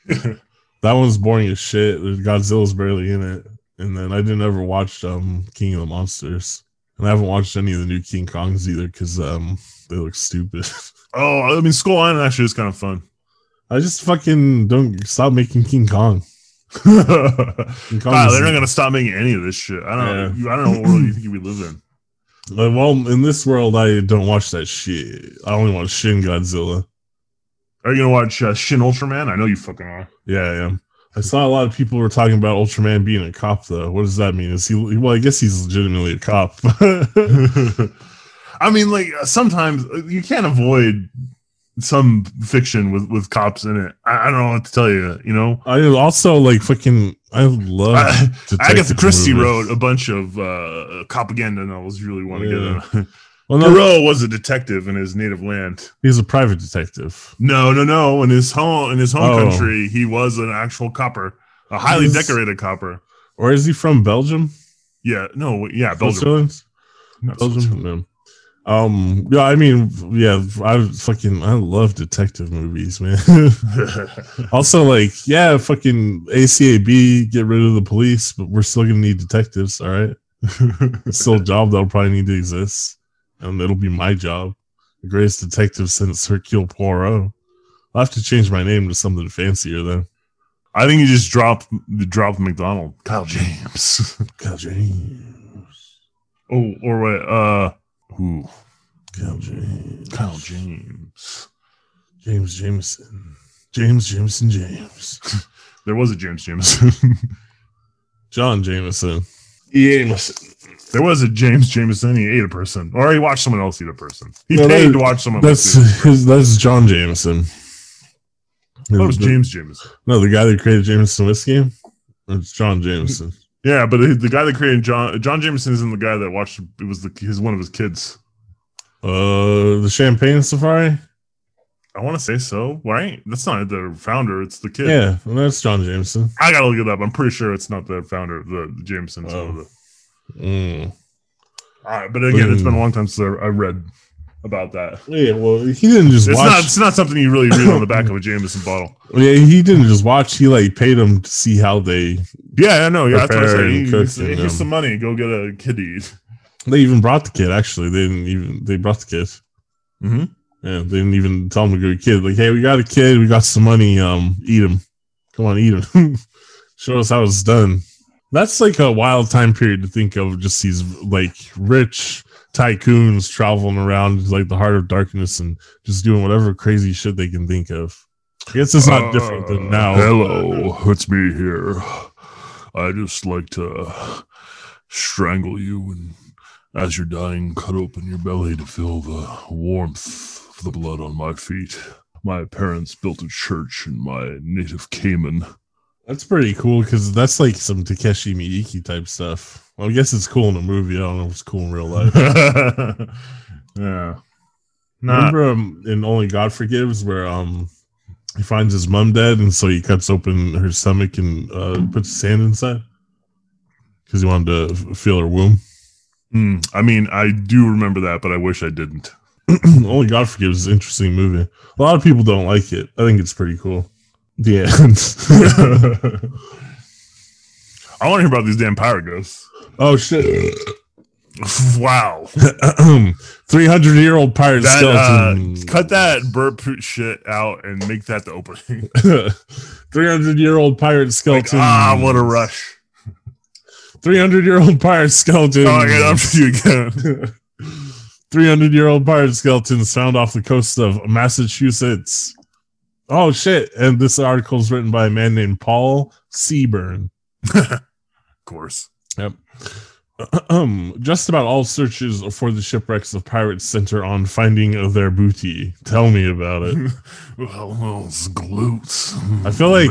[laughs] that one's boring as shit. Godzilla's barely in it. And then I didn't ever watch um King of the Monsters. And I haven't watched any of the new King Kongs either because um they look stupid. [laughs] oh, I mean, Skull Island actually is kind of fun. I just fucking don't stop making King Kong. King Kong they're not gonna stop making any of this shit. I don't know. I don't know what world you think we live in. [clears throat] Uh, well, in this world, I don't watch that shit. I only watch Shin Godzilla. Are you gonna watch uh, Shin Ultraman? I know you fucking are. Yeah, I am. I saw a lot of people were talking about Ultraman being a cop, though. What does that mean? Is he? Well, I guess he's legitimately a cop. [laughs] [laughs] I mean, like sometimes uh, you can't avoid some fiction with with cops in it. I, I don't know what to tell you. You know, I also like fucking. I love. Uh, detective Agatha Christie movies. wrote a bunch of uh, propaganda novels. You really want to Yeah. get [laughs] them. Well, no, Poirot was a detective in his native land. he's a private detective. No, no, no. In his home, in his home Oh. country, he was an actual copper, a highly He's- decorated copper. Or is he from Belgium? Yeah, no, yeah, Belgium. Not Belgium? Um. Yeah. I mean, yeah. I fucking. I love detective movies, man. [laughs] Also, like, yeah, fucking ACAB, get rid of the police, but we're still gonna need detectives. All right. It's still a [laughs] job that'll probably need to exist, and it'll be my job. The greatest detective since Hercule Poirot. I'll have to change my name to something fancier then. I think you just dropped dropped McDonald, Kyle James. [laughs] Kyle James. oh, or what? Uh, who? Cal James. Kyle James. James Jameson. James Jameson James. [laughs] There was a James Jameson. [laughs] John Jameson. Jameson. there was a James Jameson. He ate a person, or he watched someone else eat a person. He No, paid that- to watch someone That's his, that's John Jameson. It was James Jameson. No, the guy that created Jameson whiskey. It's John Jameson. Yeah, but the guy that created John John Jameson isn't the guy that watched. It was the his one of his kids. Uh, the Champagne Safari. I want to say so, right? That's not the founder; it's the kid. Yeah, well, that's John Jameson. I gotta look it up. I'm pretty sure it's not the founder, the, the Jameson. Oh. Mm. All right, but again, it's been a Mm. long time since I, I read about that. Yeah, well, he didn't just It's watch. not. It's not something you really read on the back of a [coughs] Jameson bottle. yeah, he didn't just watch. He like paid him to see how they. Yeah, I know. Yeah, that's what I say. and He- cook Here's and, um, some money. Go get a kid to eat. They even brought the kid. Actually, they didn't even. They brought the kid. Mm-hmm. Yeah, they didn't even tell him to go a kid. Like, hey, we got a kid. We got some money. Um, eat him. Come on, eat him. [laughs] Show us how it's done. That's like a wild time period to think of. Just these like rich tycoons traveling around like the heart of darkness and just doing whatever crazy shit they can think of. I guess it's not different than now. Uh, Hello, it's me here. I just like to strangle you and As you're dying, cut open your belly to feel the warmth of the blood on my feet. My parents built a church in my native Cayman. That's pretty cool because that's like some Takeshi Miike type stuff. Well, I guess it's cool in a movie. I don't know if it's cool in real life. [laughs] yeah. Nah. Remember um, in Only God Forgives where um he finds his mom dead and so he cuts open her stomach and uh, puts sand inside because he wanted to f- feel her womb. Mm, I mean, I do remember that, but I wish I didn't. [clears throat] Only God Forgives is an interesting movie. A lot of people don't like it. I think it's pretty cool. End. [laughs] I want to hear about these damn pirate ghosts. oh shit! [laughs] wow. [clears throat] Three hundred year old pirate That, skeleton. uh, cut that burp shit out and make that the opening. [laughs] Three hundred year old pirate Like, skeleton. ah, what a rush. Three hundred year old pirate skeleton. Oh, I got up to you again. 300 year old pirate skeletons found off the coast of Massachusetts. Oh, shit. And this article is written by a man named Paul Seaburn. [laughs] of course. Yep. Um, [clears throat] just about all searches for the shipwrecks of pirates center on finding of their booty. Tell me about it. [laughs] Well, those glutes. I feel like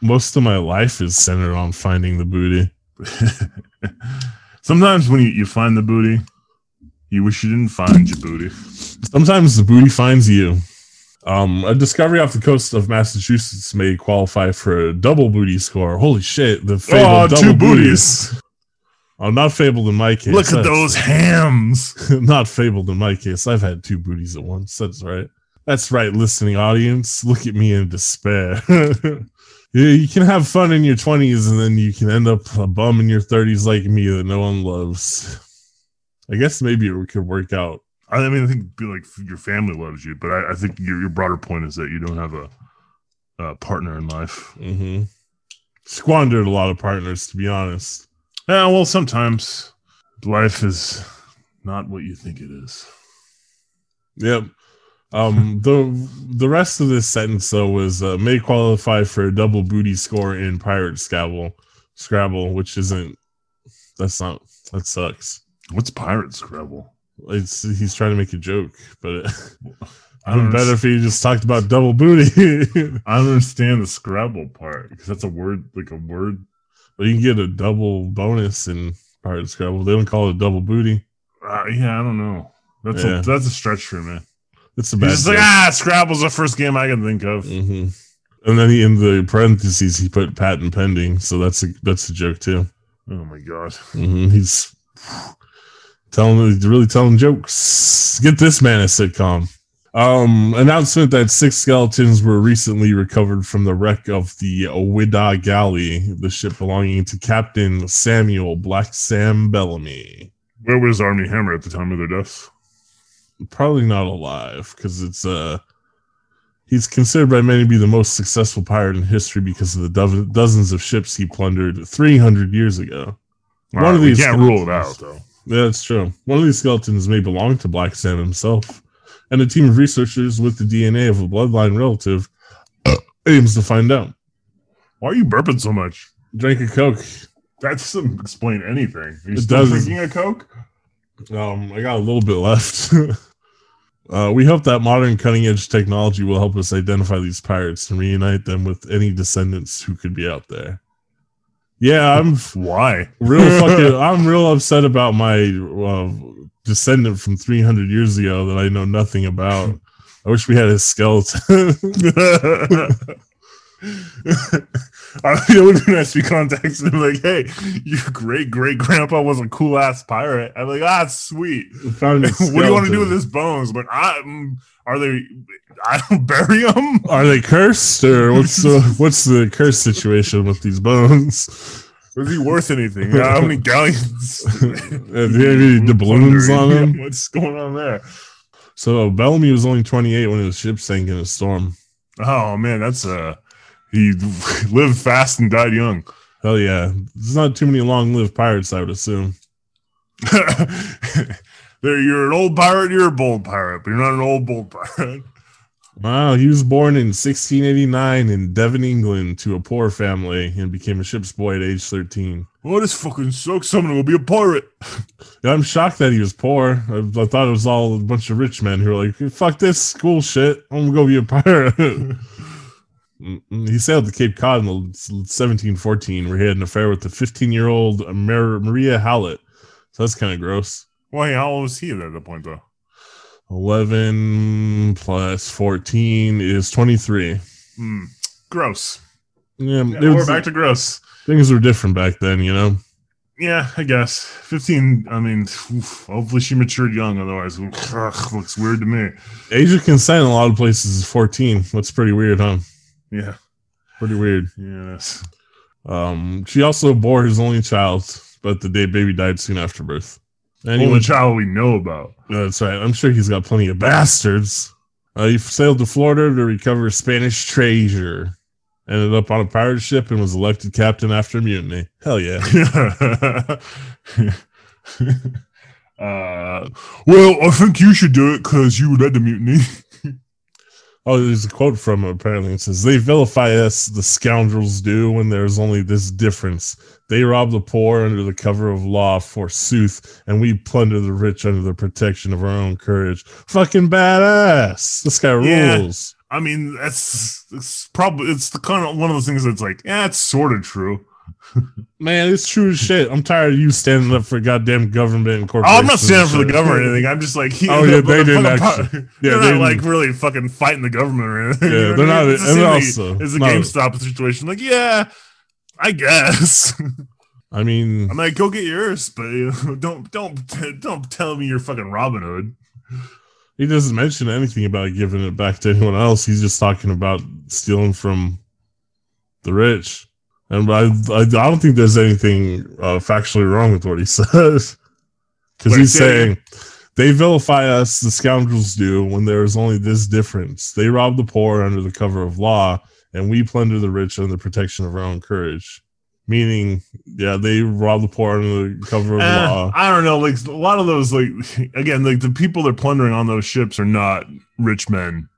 most of my life is centered on finding the booty. [laughs] Sometimes when you, you find the booty, you wish you didn't find your booty. Sometimes the booty finds you. Um, a discovery off the coast of Massachusetts may qualify for a double booty score. Holy shit! The fabled Oh, double two booties. booties. Oh, not fabled in my case. Look at That's- those [laughs] hams. not fabled in my case. I've had two booties at once. That's right. That's right, listening audience. Look at me in despair. [laughs] You can have fun in your 20s and then you can end up a bum in your 30s like me that no one loves. I guess maybe it could work out. I mean, I think like your family loves you, but I, I think your, your broader point is that you don't have a, a partner in life. hmm Squandered a lot of partners, to be honest. Yeah, well, sometimes life is not what you think it is. Yep. Um, [laughs] the the rest of this sentence though was uh, may qualify for a double booty score in Pirate Scrabble, Scrabble, which isn't. That's not. That sucks. What's pirate Scrabble? It's he's trying to make a joke, but [laughs] I I'd don't, better if he just talked about double booty. [laughs] I don't understand the Scrabble part because that's a word, like a word. but you can get a double bonus in Pirate Scrabble. They don't call it double booty. Uh, yeah, I don't know. That's Yeah. a that's a stretch for me. It's a He's bad. just like ah, Scrabble's the first game I can think of. hmm And then he in the parentheses he put patent pending, so that's a that's a joke too. Oh my god. hmm He's telling, really telling jokes. Get this man a sitcom. Um, announcement that six skeletons were recently recovered from the wreck of the Whydah Galley, the ship belonging to Captain Samuel Black Sam Bellamy. Where was Armie Hammer at the time of their death? Probably not alive because it's uh he's considered by many to be the most successful pirate in history because of the do- dozens of ships he plundered 300 years ago. One of these can't rule it out though. Yeah, that's true. One of these skeletons may belong to Black Sam himself, and a team of researchers with the DNA of a bloodline relative [coughs] aims to find out. Why are you burping so much? Drink a Coke. That doesn't explain anything. Are you It still doesn't. drinking a Coke? Um, I got a little bit left. [laughs] uh, we hope that modern cutting edge technology will help us identify these pirates and reunite them with any descendants who could be out there. Yeah, I'm [laughs] Why? real [laughs] fucking. I'm real upset about my uh, descendant from 300 years ago that I know nothing about. I wish we had his skeleton. [laughs] [laughs] It would be nice to be contacted and like, hey, your great great grandpa was a cool ass pirate. I'm like, ah, sweet. Found [laughs] what do you want to do with his bones? But I, are they? I don't [laughs] bury them. Are they cursed, or what's the what's the curse situation with these bones? Is he worth anything? How many galleons? Do you have any doubloons on him? What's going on there? So Bellamy was only 28 when his ship sank in a storm. Oh man, that's uh he [laughs] lived fast and died young. Hell yeah, there's not too many long-lived pirates, I would assume. [laughs] there, you're an old pirate. You're a bold pirate, but you're not an old bold pirate. Wow, he was born in 1689 in Devon, England, to a poor family and became a ship's boy at age 13. Oh, this fucking sucks. I'm gonna be a pirate. Yeah, [laughs] I'm shocked that he was poor. I, I thought it was all a bunch of rich men who were like, fuck this school shit. I'm gonna go be a pirate. Mm, he sailed to Cape Cod in 1714, where he had an affair with the 15 year old Mar- Maria Hallett. So that's kind of gross. Why? How old was he at that point, though? 11 plus 14 is 23. Hmm. Gross. Yeah, Yeah, we're was- back to gross. things were different back then, you know? Yeah, I guess. 15, I mean, oof, hopefully she matured young, otherwise, ugh, looks weird to me. Age of consent in a lot of places is 14. That's pretty weird, huh? Yeah. Pretty weird. Yes. Um, she also bore his only child, but the day baby died soon after birth. Only Anyway, child we know about. that's right. I'm sure he's got plenty of bastards. Uh, he sailed to Florida to recover Spanish treasure. Ended up on a pirate ship and was elected captain after a mutiny. Hell yeah. [laughs] uh, well, I think you should do it because you led the mutiny. [laughs] Oh, there's a quote from him apparently. It says, They vilify us, the scoundrels do, when there's only this difference. They rob the poor under the cover of law, forsooth, and we plunder the rich under the protection of our own courage. Fucking badass. This guy Yeah. rules. I mean, that's it's probably it's the kind of one of those things that's like, yeah, it's sort of true. Man, it's true as shit. I'm tired of you standing up for goddamn government and Oh, corporations. I'm not standing and for the government or anything. I'm just like, Oh, yeah, they [laughs] didn't actually- [laughs] yeah, they're they not like really fucking fighting the government or anything. Yeah, You know they're not- It's and also, It's a GameStop situation. Like, yeah, I guess. I mean, [laughs] I'm like, go get yours, but you know, don't don't don't tell me you're fucking Robin Hood. he doesn't mention anything about giving it back to anyone else. He's just talking about stealing from the rich. And I, I, don't think there's anything uh, factually wrong with what he [laughs] says. Because he's saying they vilify us, the scoundrels do, when there is only this difference. They rob the poor under the cover of law, and we plunder the rich under the protection of our own courage. Meaning, yeah, they rob the poor under the cover of Eh, law. I don't know. Like a lot of those, like [laughs] again, like the people they're plundering on those ships are not rich men.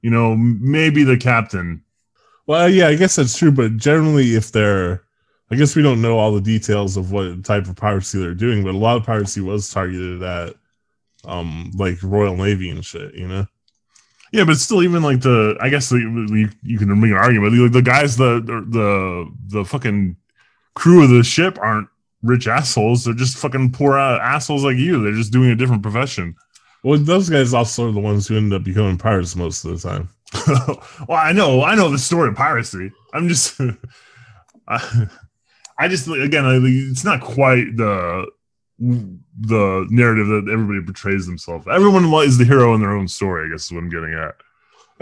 You know, maybe the captain. Well, yeah, I guess that's true, but generally, if they're, I guess we don't know all the details of what type of piracy they're doing, but a lot of piracy was targeted at, um, like Royal Navy and shit, you know. Yeah, but still, even like the, I guess the, you, you can make an argument. Like the guys, the the the fucking crew of the ship aren't rich assholes. They're just fucking poor assholes like you. They're just doing a different profession. Well, those guys also are the ones who end up becoming pirates most of the time. [laughs] well, I know, I know the story of piracy. I'm just, [laughs] I, I just again, I, it's not quite the the narrative that everybody portrays themselves. Everyone is the hero in their own story. I guess is what I'm getting at.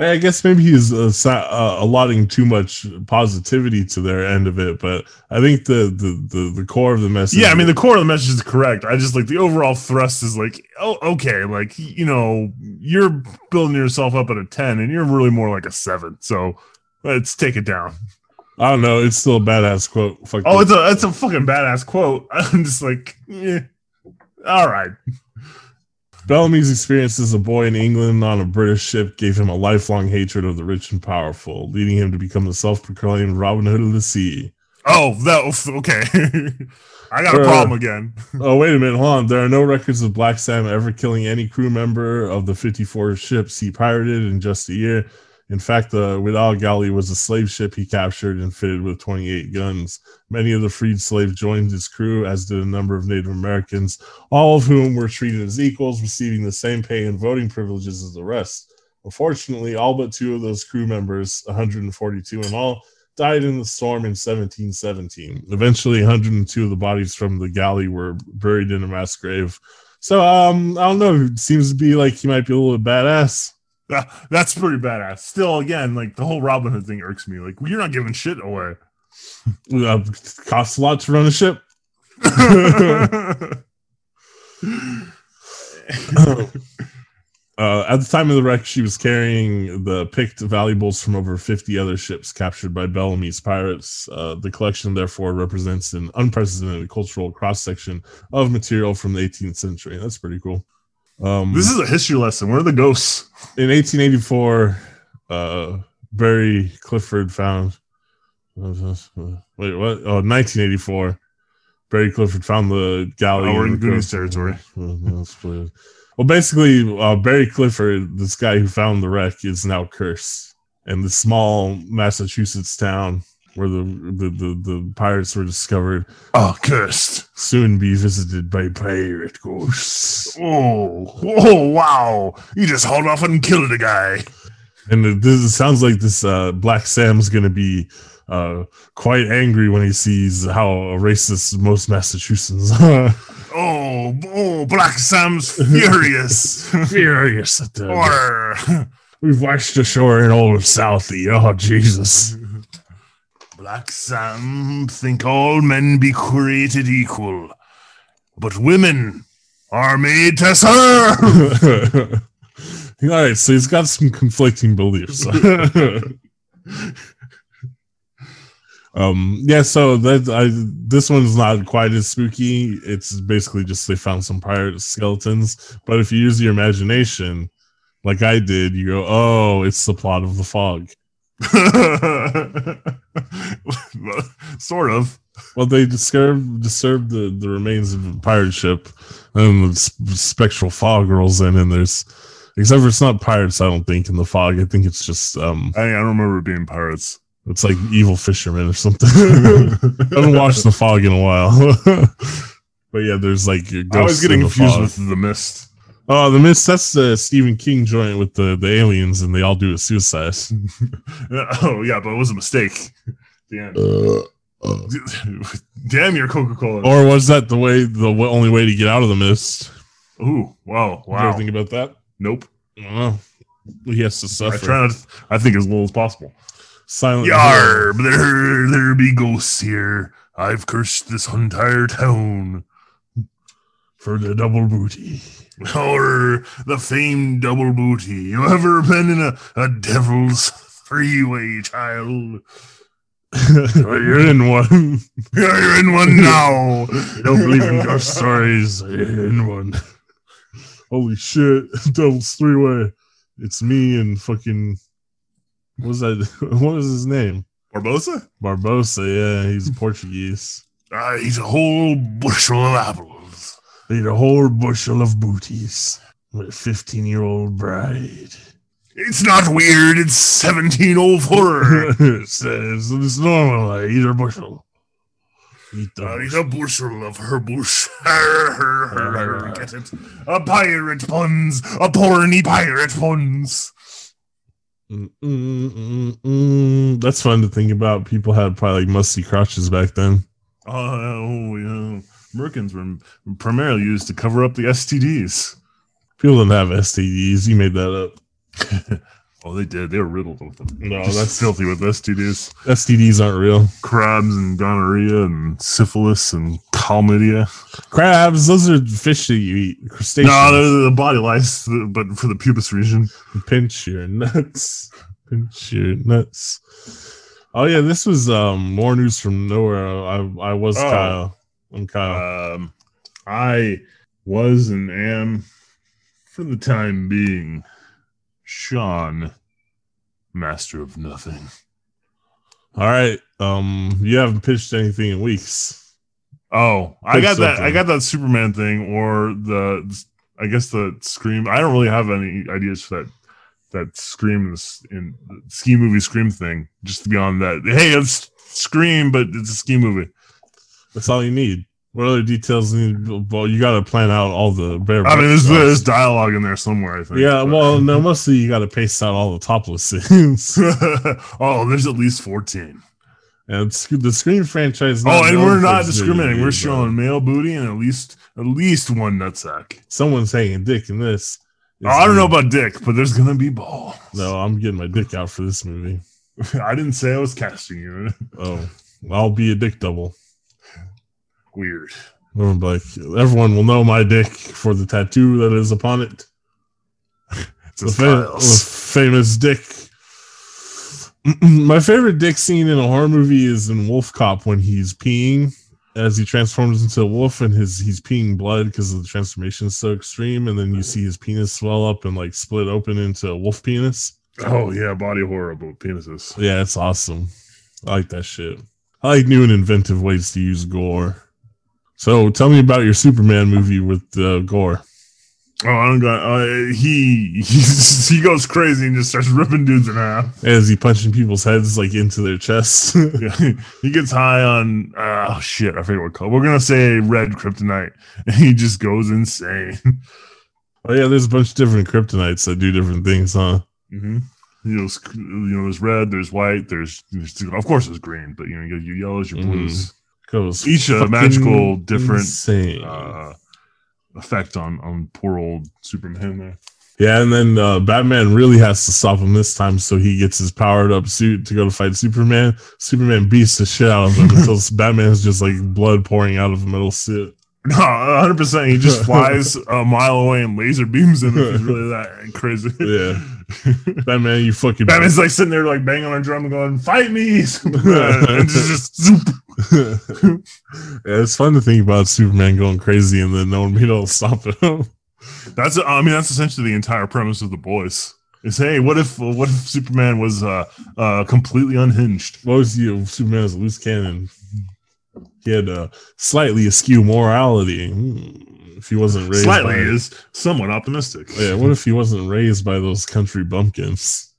I guess maybe he's uh, uh, allotting too much positivity to their end of it, but I think the the the, the core of the message. Yeah, I mean the core of the message is correct. I just like the overall thrust is like, oh, okay, like you know, you're building yourself up at a ten, and you're really more like a seven. So let's take it down. I don't know. It's still a badass quote. Fuck Oh, this. it's a it's a fucking badass quote. [laughs] I'm just like, yeah, all right. Bellamy's experience as a boy in England on a British ship gave him a lifelong hatred of the rich and powerful, leading him to become the self-proclaimed Robin Hood of the sea. Oh, that was okay. [laughs] I got a Uh, problem again. [laughs] Oh, wait a minute, hold on. There are no records of Black Sam ever killing any crew member of the 54 ships he pirated in just a year. In fact, the Whydah Galley was a slave ship he captured and fitted with 28 guns. Many of the freed slaves joined his crew, as did a number of Native Americans, all of whom were treated as equals, receiving the same pay and voting privileges as the rest. Unfortunately, all but two of those crew members, 142 in all, died in the storm in 1717. Eventually, 102 of the bodies from the galley were buried in a mass grave. So, um, I don't know. It seems to be like he might be a little badass. That- That's pretty badass. Still, again, like the whole Robin Hood thing irks me. Like you're not giving shit away. [laughs] Uh, costs a lot to run a ship. [laughs] Uh, at the time of the wreck, she was carrying the picked valuables from over 50 other ships captured by Bellamy's pirates. Uh, the collection, therefore, represents an unprecedented cultural cross section of material from the 18th century. That's pretty cool. Um, this is a history lesson. Where are the ghosts? in 1884, uh, Barry Clifford found. Wait, what? Oh, 1984. Barry Clifford found the galley. Oh, we're in Goonies territory. [laughs] Well, basically, uh, Barry Clifford, this guy who found the wreck, is now cursed. And the small Massachusetts town where the the, the, the pirates were discovered Oh, cursed. soon be visited by pirate ghosts. Oh, oh, wow. You just hauled off and killed a guy. And it, this it sounds like this uh, Black Sam's going to be uh, quite angry when he sees how racist most Massachusetts are. Oh, oh, Black Sam's furious. [laughs] Furious at the or We've washed ashore in old Southie. Oh, Jesus. Black Sam think all men be created equal, but women are made to serve. [laughs] All right, so he's got some conflicting beliefs. [laughs] um, yeah, so that I this one's not quite as spooky. It's basically just they found some pirate skeletons. But if you use your imagination, like I did, you go, "Oh, it's the plot of the fog." [laughs] sort of. Well, they disturbed disturbed the, the remains of a pirate ship, and the spectral fog rolls in, and there's except for it's not pirates. I don't think in the fog. I think it's just um, I, I don't remember it being pirates. it's like evil fishermen or something. [laughs] I haven't watched the fog in a while, [laughs] but yeah, there's like ghosts I was getting confused fog. with the mist. Oh, the mist. That's the Stephen King joint with the the aliens, and they all do a suicide. [laughs] oh yeah, but it was a mistake. [laughs] Damn, Uh, [laughs] damn your Coca Cola. Or was that the way the only way to get out of the mist? Ooh, wow, Did you wow. ever think about that? nope. I don't know. He has to suffer. I try not. I think as little as possible. Silent. Yar, there, there be ghosts here. I've cursed this entire town. For the double booty. Or the famed double booty. You ever been in a, a devil's freeway, child? [laughs] You're in one. [laughs] You're in one now. You [laughs] don't believe in ghost stories. You're in one. Holy shit! Devil's three way. It's me and fucking. What was that? What was his name? Barbossa? Barbossa. Yeah, he's Portuguese. Uh, he's a whole bushel of apples. Eat a whole bushel of booties. With a 15 year old bride. It's not weird. It's 1704. [laughs] it says it's normal. I eat a bushel. Eat the Uh, a bushel of her bush. Her, her, her, her. [laughs] Get it? A pirate puns. A porny pirate puns. Mm, mm, mm, mm. That's fun to think about. People had probably like musty crotches back then. Oh, yeah. Merkins were primarily used to cover up the STDs. People didn't have STDs. You made that up. [laughs] Oh, they did. They were riddled with them. No, Just that's filthy with STDs. STDs aren't real. Crabs and gonorrhea and syphilis and chlamydia. Crabs, those are fish that you eat. Crustaceans. No, they're the body lice, but for the pubis region. Pinch your nuts. Pinch your nuts. Oh yeah, this was um more news from nowhere. I I was Oh. Kyle. I'm Um, I was and am, for the time being, Sean, master of nothing. All right. Um, you haven't pitched anything in weeks. Oh, I Pick got that. I got that Superman thing, or the, I guess the Scream. I don't really have any ideas for that. That Scream in the ski movie Scream thing. Just beyond that, hey, it's Scream, but it's a ski movie. That's all you need. What other details need? Well, you got to plan out all the bare. I mean, there's, there's dialogue in there somewhere. I think. yeah. but- Well, [laughs] no, mostly you got to pace out all the topless scenes. [laughs] oh, there's at least fourteen. and the Scream franchise. Oh, and we're not discriminating. We're but showing male booty and at least at least one nutsack. someone's hanging dick in this. Oh, I don't know about dick, but there's gonna be balls. No, I'm getting my dick out for this movie. [laughs] I didn't say I was casting you. Oh, I'll be a dick double. Weird. I'm like, everyone will know my dick for the tattoo that is upon it. It's The, a fa- the famous dick. [clears throat] my favorite dick scene in a horror movie is in Wolf Cop when he's peeing as he transforms into a wolf and his he's peeing blood because the transformation is so extreme, and then you see his penis swell up and like split open into a wolf penis. Oh yeah, body horror about penises. Yeah, it's awesome. I like that shit. I like new and inventive ways to use gore. So tell me about your Superman movie with uh, gore. Oh, I don't got. Uh, he he [laughs] goes crazy and just starts ripping dudes in half. Is he punching people's heads like into their chests? [laughs] Yeah, he gets high on. Uh, oh shit, I forget what color. We're gonna say red kryptonite, and [laughs] he just goes insane. oh yeah, there's a bunch of different kryptonites that do different things, huh? Mm-hmm. You know, you know, there's red, there's white, there's, there's of course there's green, but you know, you got your yellows, your Mhm. blues. Goes Each a magical, different, insane. Uh, effect on on poor old Superman there. Yeah, and then uh, Batman really has to stop him this time, so he gets his powered up suit to go to fight Superman. Superman beats the shit out of him [laughs] until Batman's just like blood pouring out of a metal suit. [laughs] No, 100. percent He just [laughs] flies a mile away and laser beams him. He's really that crazy. Yeah. [laughs] Batman, you fucking Batman's like sitting there, like banging on a drum and going, "Fight me!" and just, just yeah, it's fun to think about Superman going crazy and then no one being able to stop him. [laughs] That's I mean that's essentially the entire premise of the boys. Is hey, what if what if Superman was uh uh completely unhinged? what was you? Superman was a loose cannon. He had a slightly askew morality. Hmm, If he wasn't raised Slightly by, is somewhat optimistic, oh, yeah, what if he wasn't raised by those country bumpkins?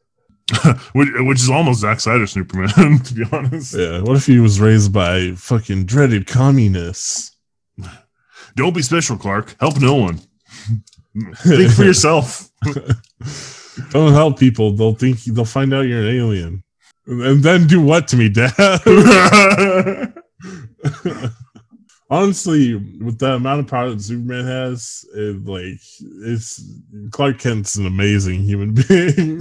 [laughs] which, which is almost Zack Snyder Superman [laughs] to be honest. Yeah, what if he was raised by fucking dreaded communists? [laughs] Don't be special, Clark. Help no one. Think for yourself. Don't help people. They'll think they'll find out you're an alien. And then do what to me, Dad? Honestly, with the amount of power that Superman has, it, like it's Clark Kent's an amazing human [laughs] being.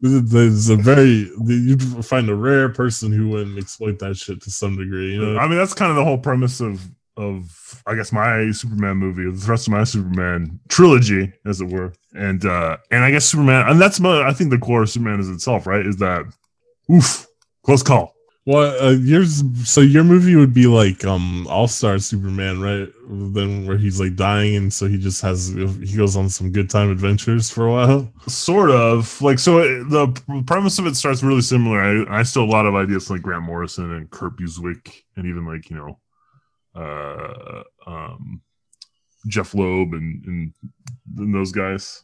There's a very you'd find a rare person who wouldn't exploit that shit to some degree. You know, I mean, that's kind of the whole premise of of I guess my Superman movie, the rest of my Superman trilogy, as it were, and uh and I guess Superman, and that's my, I think the core of Superman is itself, right? Is that oof, close call. Well, uh, yours. So your movie would be like um All Star Superman, right? Then where he's like dying, and so he just has he goes on some good time adventures for a while. Sort of like so. It, the premise of it starts really similar. I, I still a lot of ideas like Grant Morrison and Kurt Busiek, and even like you know, uh, um, Jeph Loeb and, and and those guys.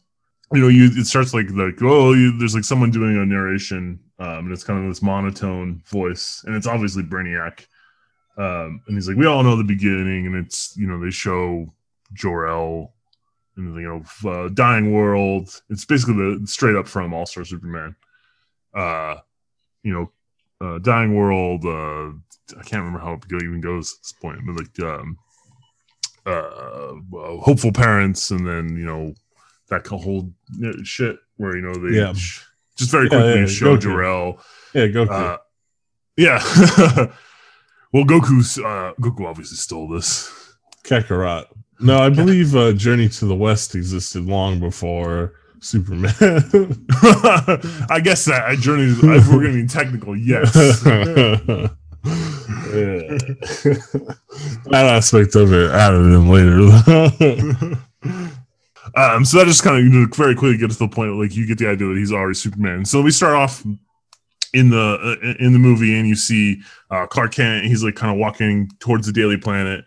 You know, you it starts like like oh, you, there's like someone doing a narration, um, and it's kind of this monotone voice, and it's obviously Brainiac. Um, and he's like, we all know the beginning, and it's you know they show Jor El and you know uh, dying world it's basically the straight up from all star superman uh you know uh dying world uh i can't remember how it even goes at this point but like um uh hopeful parents and then you know that whole shit where you know they Yeah. just very quickly yeah, show Goku. Jor-El Yeah, Goku. uh, yeah [laughs] well goku's uh goku obviously stole this Kakarot. No, I believe uh, Journey to the West existed long before Superman. [laughs] I guess that I journey. If we're gonna be technical, yes. [laughs] That aspect of it added in later. Um, so that just kind of very quickly gets to the point. Like you get the idea that he's already Superman. So we start off in the uh, in the movie, and you see uh, Clark Kent. He's like kind of walking towards the Daily Planet.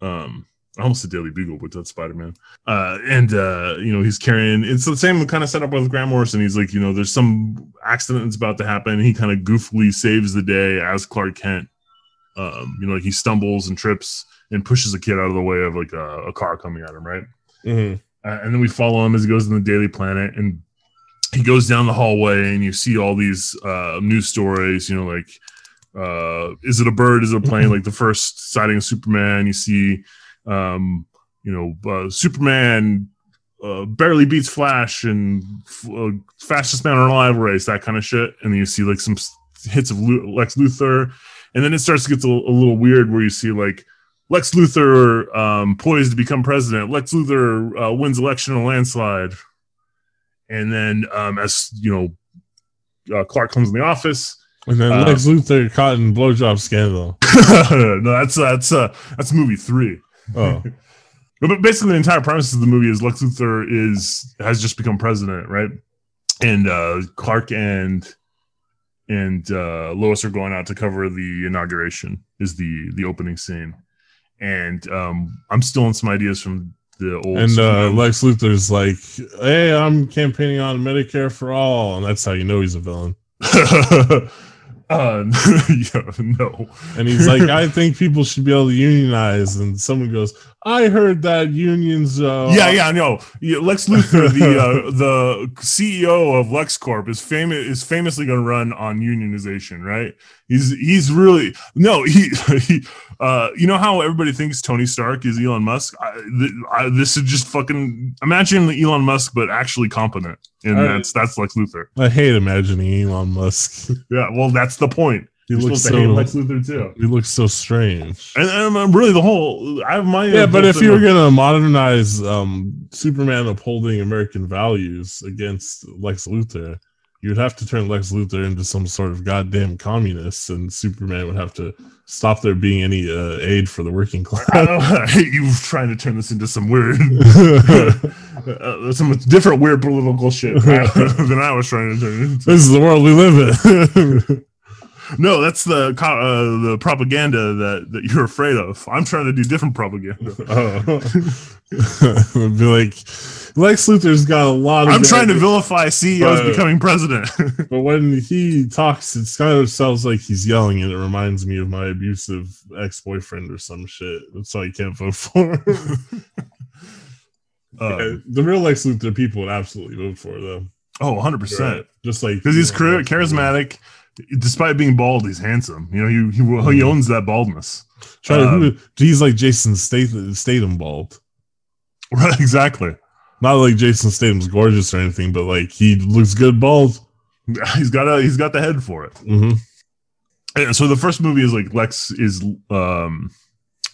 Um, almost the Daily Bugle, but that's Spider Man. Uh, and uh, you know he's carrying. It's the same kind of setup with Grant Morrison. He's like, you know, there's some accident that's about to happen. He kind of goofily saves the day as Clark Kent. Um, you know, like he stumbles and trips and pushes a kid out of the way of like a, a car coming at him, right? Mhm. Uh, and then we follow him as he goes in the Daily Planet, and he goes down the hallway, and you see all these uh, news stories. You know, like uh, is it a bird? Is it a plane? like the first sighting of Superman. You see, um, you know, uh, Superman uh, barely beats Flash and uh, fastest man alive race, that kind of shit. And then you see like some hits of Lex Luthor, and then it starts to get a, a little weird where you see like Lex Luthor um, poised to become president. Lex Luthor uh, wins election in a landslide, and then um, as you know, uh, Clark comes in the office. And then Uh, Lex Luthor caught in blowjob scandal. [laughs] no, that's that's uh, that's movie three. Oh, [laughs] But basically, the entire premise of the movie is Lex Luthor is has just become president, right? and uh, Clark and and uh, Lois are going out to cover the inauguration. Is the the opening scene, and um, I'm stealing some ideas from the old. And uh, Lex Luthor's like, "Hey, I'm campaigning on Medicare for all," and that's how you know he's a villain. [laughs] uh, [laughs] yeah, no. And he's like, [laughs] "I think people should be able to unionize." And someone goes, "I heard that unions." Uh, yeah, yeah, no. Yeah, Lex Luthor, the uh, the CEO of LexCorp, is famous is famously going to run on unionization, right? He's he's really no he [laughs] he. Uh, you know how everybody thinks Tony Stark is Elon Musk? I, th- I, this is just fucking imagine the Elon Musk, but actually competent, and I- that's that's Lex Luthor. I hate imagining Elon Musk. [laughs] Yeah, well, that's the point. He You're looks to so Lex Luthor too. he looks so strange. And, and um, really, the whole I have my Yeah, but if you were gonna modernize um, Superman upholding American values against Lex Luthor, you'd have to turn Lex Luthor into some sort of goddamn communist, and Superman would have to stop there being any uh, aid for the working class. I I [laughs] hate you trying to turn this into some weird, [laughs] uh, some different weird political shit [laughs] than I was trying to turn it into. this is the world we live in. No, that's the uh, the propaganda that, that you're afraid of. I'm trying to do different propaganda. It'd be like Lex Luthor's got a lot of. I'm trying to vilify CEOs Uh, becoming president. [laughs] But when he talks, it kind of sounds like he's yelling, and it reminds me of my abusive ex-boyfriend or some shit. That's why I can't vote for. him. [laughs] Uh, the real Lex Luthor people would absolutely vote for though. oh, 100 percent. Just like Because he's know, charismatic. Despite being bald, he's handsome. You know, he he, he owns that baldness. Try Um, who- he's like Jason Statham, Statham bald. [laughs] Right, exactly. Not like Jason Statham's gorgeous or anything, but like he looks good bald. [laughs] He's got a he's got the head for it. hmm And so the first movie is like Lex is um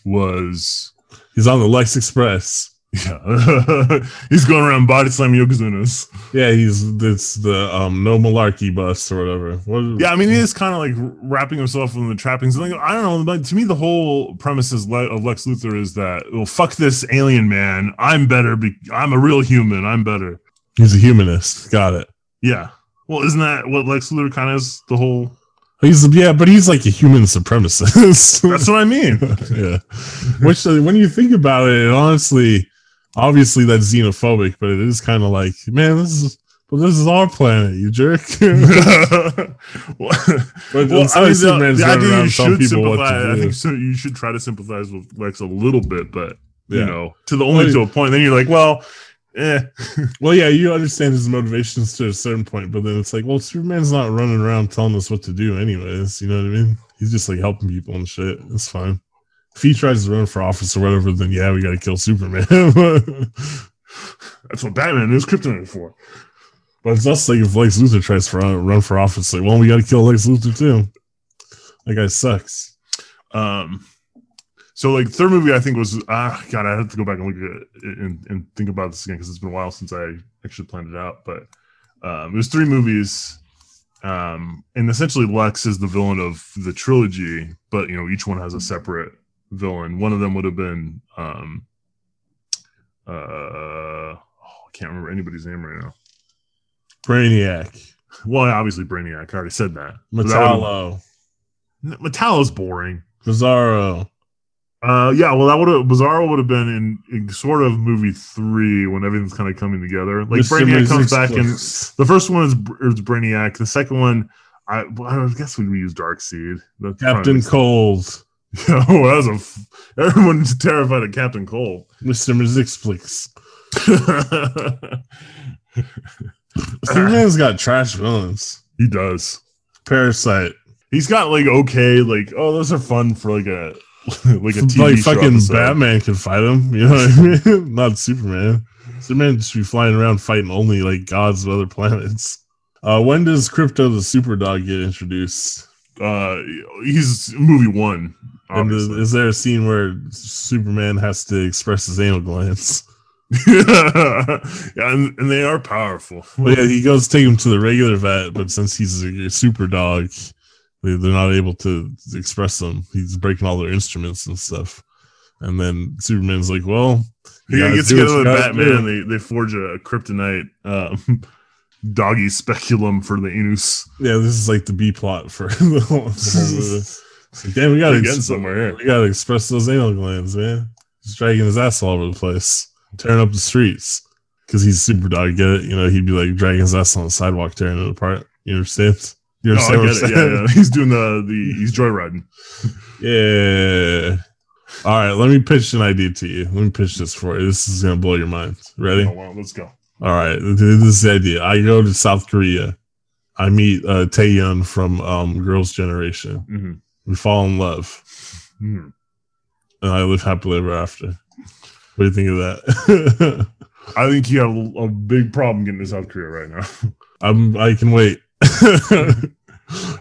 was He's on the Lex Express. Yeah [laughs] he's going around body slamming yokozunas. Yeah, he's it's the um no malarkey bus or whatever. What, Yeah, I mean he is kind of like wrapping himself in the trappings. Like, I don't know, but to me the whole premise is Le- of Lex Luthor is that well fuck this alien man. I'm better. Be- I'm a real human. I'm better. he's a humanist. Got it. Yeah. Well, isn't that what Lex Luthor kind of is? The whole. He's yeah, but he's like a human supremacist. That's what I mean. [laughs] yeah. Which, uh, when you think about it, honestly, obviously that's xenophobic, but it is kind of like, man, this is, well, this is our planet, you jerk. well, [laughs] But well, I mean, the, Superman's the idea you should people what to sympathize. I think so. You should try to sympathize with Lex a little bit, but you Yeah. know, to the only Well, to a point. Then you're like, well, eh. [laughs] well, yeah, you understand his motivations to a certain point, but then it's like, well, Superman's not running around telling us what to do, anyways. You know what I mean? He's just like helping people and shit. It's fine. If he tries to run for office or whatever, then yeah, we got to kill Superman. [laughs] That's what Batman is kryptonite for. But it's just like if Lex Luthor tries to run, run for office, like, well, we got to kill Lex Luthor too. That guy sucks. Um, so like third movie, I think was ah God, I have to go back and look at it and, and think about this again because it's been a while since I actually planned it out. But um, it was three movies, um, and essentially Lex is the villain of the trilogy, but you know each one has a separate villain. One of them would have been um, uh, oh, I can't remember anybody's name right now. Brainiac, Well, obviously Brainiac. I already said that. But that Metallo, Metallo's boring. Bizarro. Uh, yeah, well, that would have Bizarro would have been in, in sort of movie three when everything's kind of coming together. Like Mr. Brainiac comes back and the first one is, is Brainiac. The second one, I, well, I guess we use Darkseid. That's Captain probably- [laughs] Cold, oh, that was a. F- everyone's terrified of Captain Cold. Mr. Mxyzptlk. Superman's got trash villains. he does. Parasite. He's got like okay, like oh, those are fun for like a [laughs] like a TV like show fucking episode. Batman can fight him. You know what I mean? [laughs] Not Superman. Superman just be flying around fighting only like gods of other planets. Uh, when does Krypto the Super Dog get introduced? Uh, he's movie one. And Obviously. is, there a scene where Superman has to express his anal glands? [laughs] [laughs] yeah, and, and they are powerful. Well, yeah, he goes to take him to the regular vet, but since he's a, super dog, they, they're not able to express them. He's breaking all their instruments and stuff. And then Superman's like, "Well, He gets together with Batman. do." They they forge a kryptonite um, [laughs] doggy speculum for the anus. Yeah, this is like the B plot for the whole, the whole like, damn, we gotta ex- somewhere here. We gotta express those anal glands, man. He's dragging his ass all over the place, tearing up the streets. Because he's super dog, get it? You know, he'd be like dragging his ass on the sidewalk, tearing it apart. You understand? You No, understand what I'm get it. Yeah, yeah. He's doing the the he's joyriding. Yeah. All right, let me pitch an idea to you. Let me pitch this for you. This is gonna blow your mind. Ready? Oh, well, let's go. All right, this is the idea. I go to South Korea. I meet uh, Taeyeon from um, Girls' Generation. hmm We fall in love, hmm and I live happily ever after. What do you think of that? [laughs] I think you have a, a big problem getting to South Korea right now. [laughs] I'm. I can wait. [laughs]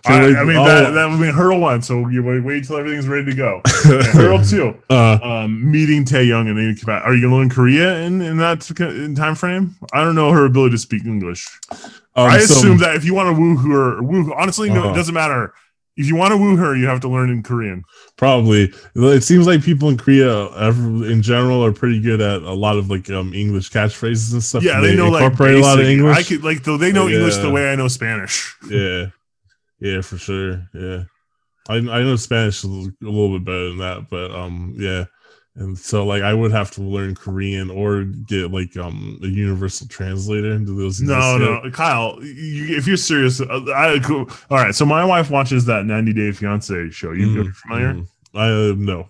I, I mean oh, that that would be hurdle one, so you wait wait till everything's ready to go. Hurdle two, uh, um, meeting Taeyeon and then you come back. Are you going to learn Korea in in that in time frame? I don't know her ability to speak English. um, I so- assume that if you want to woo her, woo honestly, no, Uh-huh. it doesn't matter. If you want to woo her, you have to learn in Korean. Probably. It seems like people in Korea, in general, are pretty good at a lot of like um English catchphrases and stuff. Yeah, and they, know like incorporate a lot of English. I could like though they know English the way I know Spanish. [laughs] yeah, yeah, for sure. Yeah, I I know Spanish a little, a little bit better than that, but um, yeah. And so like I would have to learn Korean or get like um a universal translator into those. No, yet? no, Kyle. You, if you're serious, uh, I, all right. So my wife watches that 90 Day Fiance show. You Mm, you familiar? mm. I uh, no.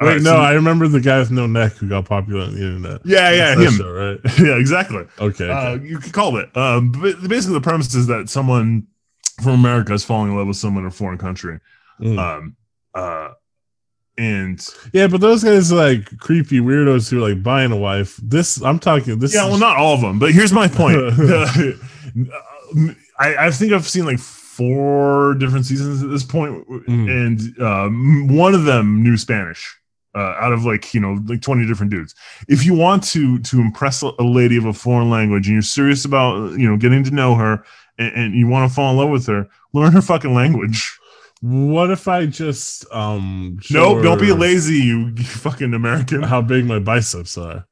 All Wait, right, no, so- I remember the guy with no neck who got popular on the internet. yeah, yeah, him. show, right? [laughs] yeah, exactly. Okay. Uh, you could call it. Um, but basically, the premise is that someone from America is falling in love with someone in a foreign country. Mm. Um, uh, and Yeah, but those guys are like creepy weirdos who are like buying a wife. This I'm talking. This yeah, well, not all of them, but here's my point. [laughs] [laughs] I, I think I've seen like four different seasons at this point, Mm. and um, one of them knew Spanish. Uh, out of like you know like 20 different dudes if you want to to impress a lady of a foreign language and you're serious about you know getting to know her and, and you want to fall in love with her learn her fucking language What if I just um? nope don't be lazy you [laughs] fucking american How big my biceps are?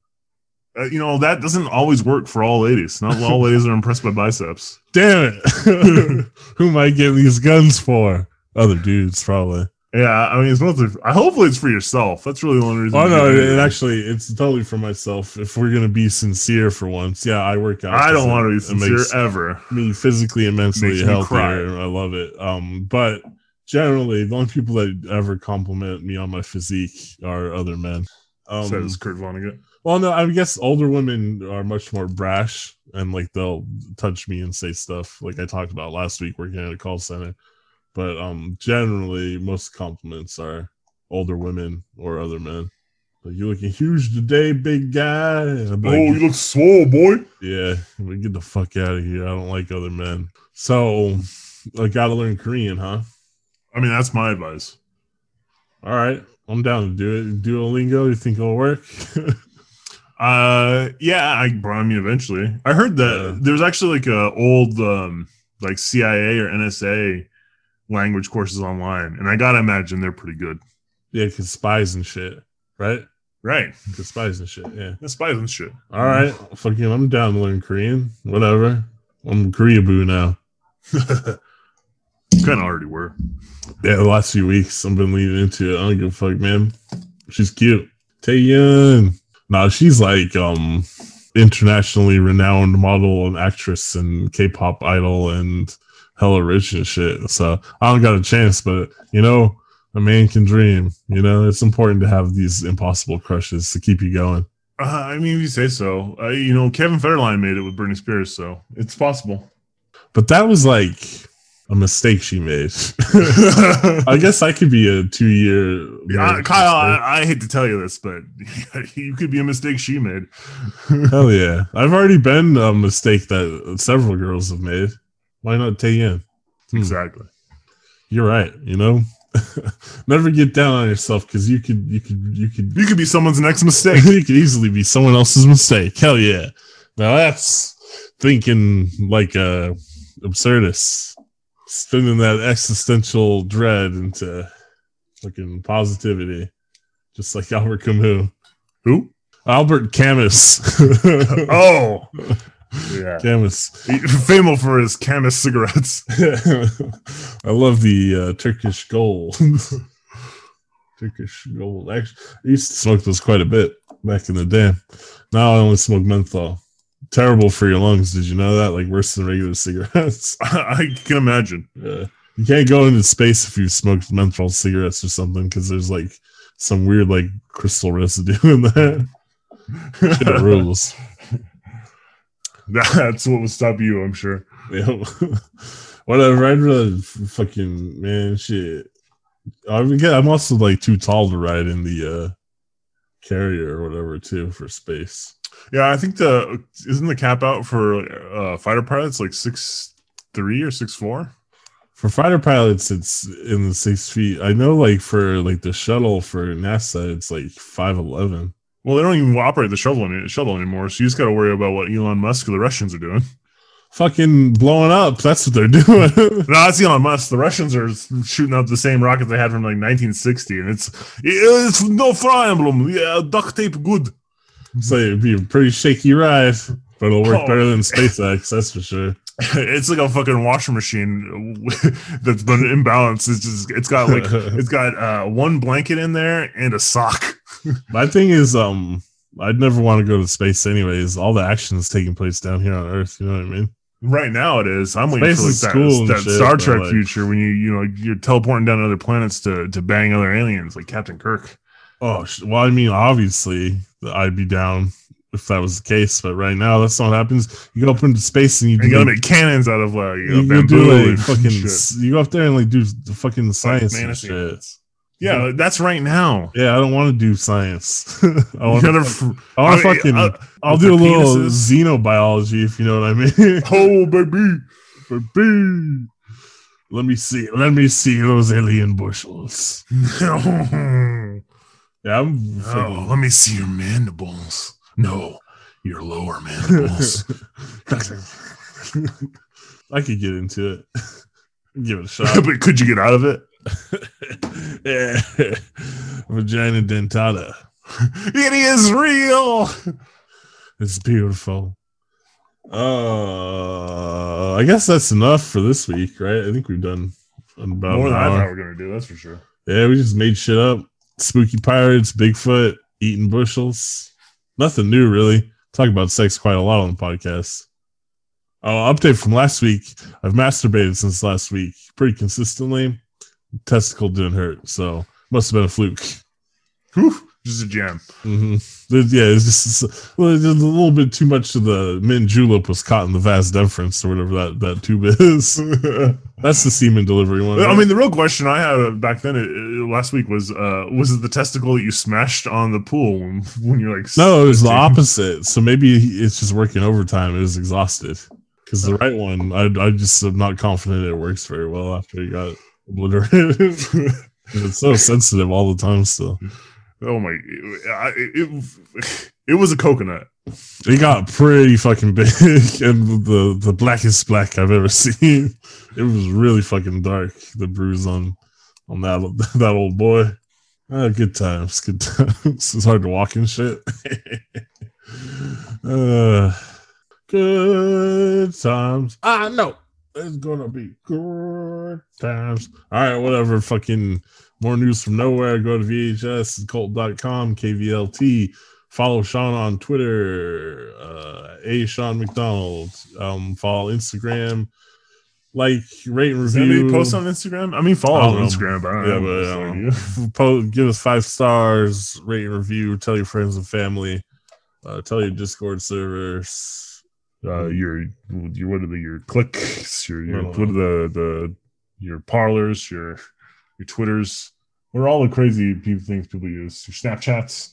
uh, you know that doesn't always work for all ladies not all ladies are impressed by biceps [laughs] Damn it! [laughs] who am I getting these guns for? Other dudes, probably. Yeah, I mean, it's mostly. Hopefully it's for yourself. That's really the only reason. Oh no, it, it. actually, it's totally for myself. If we're gonna be sincere for once, yeah, I work out. I don't want to be sincere ever. me physically and mentally Makes healthier. I love it. Um, but generally, the only people that ever compliment me on my physique are other men. Um, says Kurt Vonnegut. well, no, I guess older women are much more brash and like they'll touch me and say stuff like I talked about last week working at a call center. But um, generally, most compliments are older women or other men. Like you looking huge today, big guy. Like, oh, you look swole, boy. yeah, I'm get the fuck out of here. I don't like other men. So I gotta learn Korean, huh? I mean, that's my advice. All right, I'm down to do it. Duolingo, you think it'll work? [laughs] Uh, yeah, I, I mean, eventually. I heard that Yeah. there's actually like a old um like CIA or NSA language courses online, and I gotta imagine they're pretty good. yeah, cause spies and shit, right? Right, Cause spies and shit. Yeah. the spies and shit. All right, fucking, I'm down to learn Korean. Whatever. I'm Korea boo now. [laughs] kind of already were. Yeah, the last few weeks I've been leaning into it. I don't give a fuck, man. She's cute. Taeyeon. Nah, she's like um internationally renowned model and actress and K-pop idol and hella rich and shit. So I don't got a chance, but you know, a man can dream. You know, it's important to have these impossible crushes to keep you going. Uh, I mean, if you say so. Uh, you know, Kevin Federline made it with Britney Spears, so it's possible. But that was like a mistake she made. [laughs] I guess I could be a two year. Yeah, Kyle, I, I hate to tell you this, but [laughs] you could be a mistake she made. [laughs] Hell yeah. I've already been a mistake that several girls have made. Why not Taeyeon? Hmm. exactly. You're right, you know? Never get down on yourself because you could you could you could You could be someone's next mistake. you could easily be someone else's mistake. Hell yeah. Now that's thinking like a absurdist. Spinning that existential dread into fucking positivity. Just like Albert Camus. Who? Albert Camus. [laughs] Oh, Yeah. Camus. Famous for his Camus cigarettes. [laughs] I love the uh, Turkish gold. [laughs] Turkish gold. Actually, I used to smoke those quite a bit back in the day. Now I only smoke menthol. Terrible for your lungs. Did you know that? Like worse than regular cigarettes. [laughs] I can imagine. Yeah. You can't go into space if you smoked menthol cigarettes or something because there's like some weird like crystal residue [laughs] in there. Shit rules. [laughs] That's what will stop you, I'm sure. Yeah. Whatever. I'd rather fucking man shit. I mean, yeah, I'm also like too tall to ride in the uh carrier or whatever too for space. Yeah, I think the isn't the cap out for uh, fighter pilots like six three or six four. For fighter pilots, it's in the six feet. I know, like for like the shuttle for NASA, it's like five eleven. Well, they don't even operate the shuttle any- shuttle anymore, so you just got to worry about what Elon Musk or the Russians are doing. Fucking blowing up. That's what they're [laughs] doing. [laughs] No, that's Elon Musk. The Russians are shooting up the same rocket they had from like 1960, and it's it's no problem. Yeah, duct tape good. So it'd be a pretty shaky ride, but it'll work Oh. better than SpaceX. That's for sure. [laughs] it's like a fucking washing machine [laughs] that's been imbalanced. It's just it's got like [laughs] it's got uh, one blanket in there and a sock. My thing is, um, I'd never want to go to space anyways. All the action is taking place down here on Earth. You know what I mean? Right now, it is. I'm waiting Space for like that, that shit, Star Trek like- future when you you know you're teleporting down to other planets to to bang other aliens like Captain Kirk. Oh, well, I mean, obviously, I'd be down if that was the case. But right now, that's not what happens. You go up into space and you do gotta make cannons out of uh, you know, you bamboo do like and fucking. shit. You go up there and like do the fucking Like science and shit. elements. Yeah, that's right now. Yeah, I don't want to do science. [laughs] I want to. f- I want to I fucking. uh, I'll do a little penises. xenobiology if you know what I mean. [laughs] oh baby. Baby. Let me see. Let me see those alien bushels. [laughs] oh, Yeah, I'm. fucking- let me see your mandibles. No, your lower mandibles. [laughs] I could get into it. Give it a shot. [laughs] but could you get out of it? [laughs] yeah. Vagina dentata. It is real. It's beautiful. Uh, I guess that's enough for this week, right? I think we've done about More than I thought we were gonna do. That's for sure. Yeah, we just made shit up. Spooky pirates, Bigfoot, eating bushels. Nothing new, really. Talk about sex quite a lot on the podcast. Oh, update from last week. I've masturbated since last week pretty consistently. Testicle didn't hurt, so must have been a fluke. Whew, just a jam. hmm Yeah, it's just well, it's a little bit too much of the mint julep was caught in the vas deferens or whatever that, that tube is. [laughs] That's the semen delivery one. I mean, the real question I had back then uh, last week was: uh, was it the testicle that you smashed on the pool when, when you're like? No, it was the opposite. So maybe it's just working overtime. It was exhausted. Because the right one, I, I just am not confident it works very well after you got obliterated. [laughs] it's so sensitive all the time still. Oh my! It, it was a coconut. It got pretty fucking big [laughs] and the, the blackest black I've ever [laughs] seen. It was really fucking dark, the bruise on on that [laughs] that old boy. Ah, good times, good times. It's hard to walk and shit. uh, good times. I know it's gonna be good times. All right, whatever. Fucking more news from nowhere. Go to VHS cult.com, KVLT. Follow Sean on Twitter, uh, A Sean McDonald. Um, follow Instagram. Like, rate and review. post on Instagram? I mean, follow I on. Instagram, but Yeah, but um, yeah. [laughs] po- give us five stars, rate and review, tell your friends and family, uh, tell your Discord servers. uh, your your what are the your clicks, your, your what are the the your parlors, your your twitters. What are all the crazy things people use? Your Snapchats.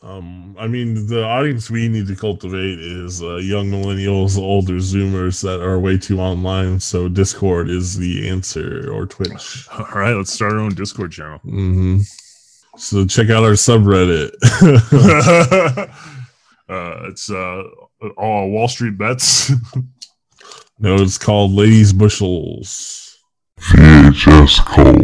Um, I mean, the audience we need to cultivate is uh, young millennials, older Zoomers that are way too online. So Discord is the answer, or Twitch. [laughs] All right, let's start our own Discord channel. Mm-hmm. So check out our subreddit. [laughs] uh, it's uh, all Wall Street bets. [laughs] no, it's called Ladies Bushels. VHS Cult.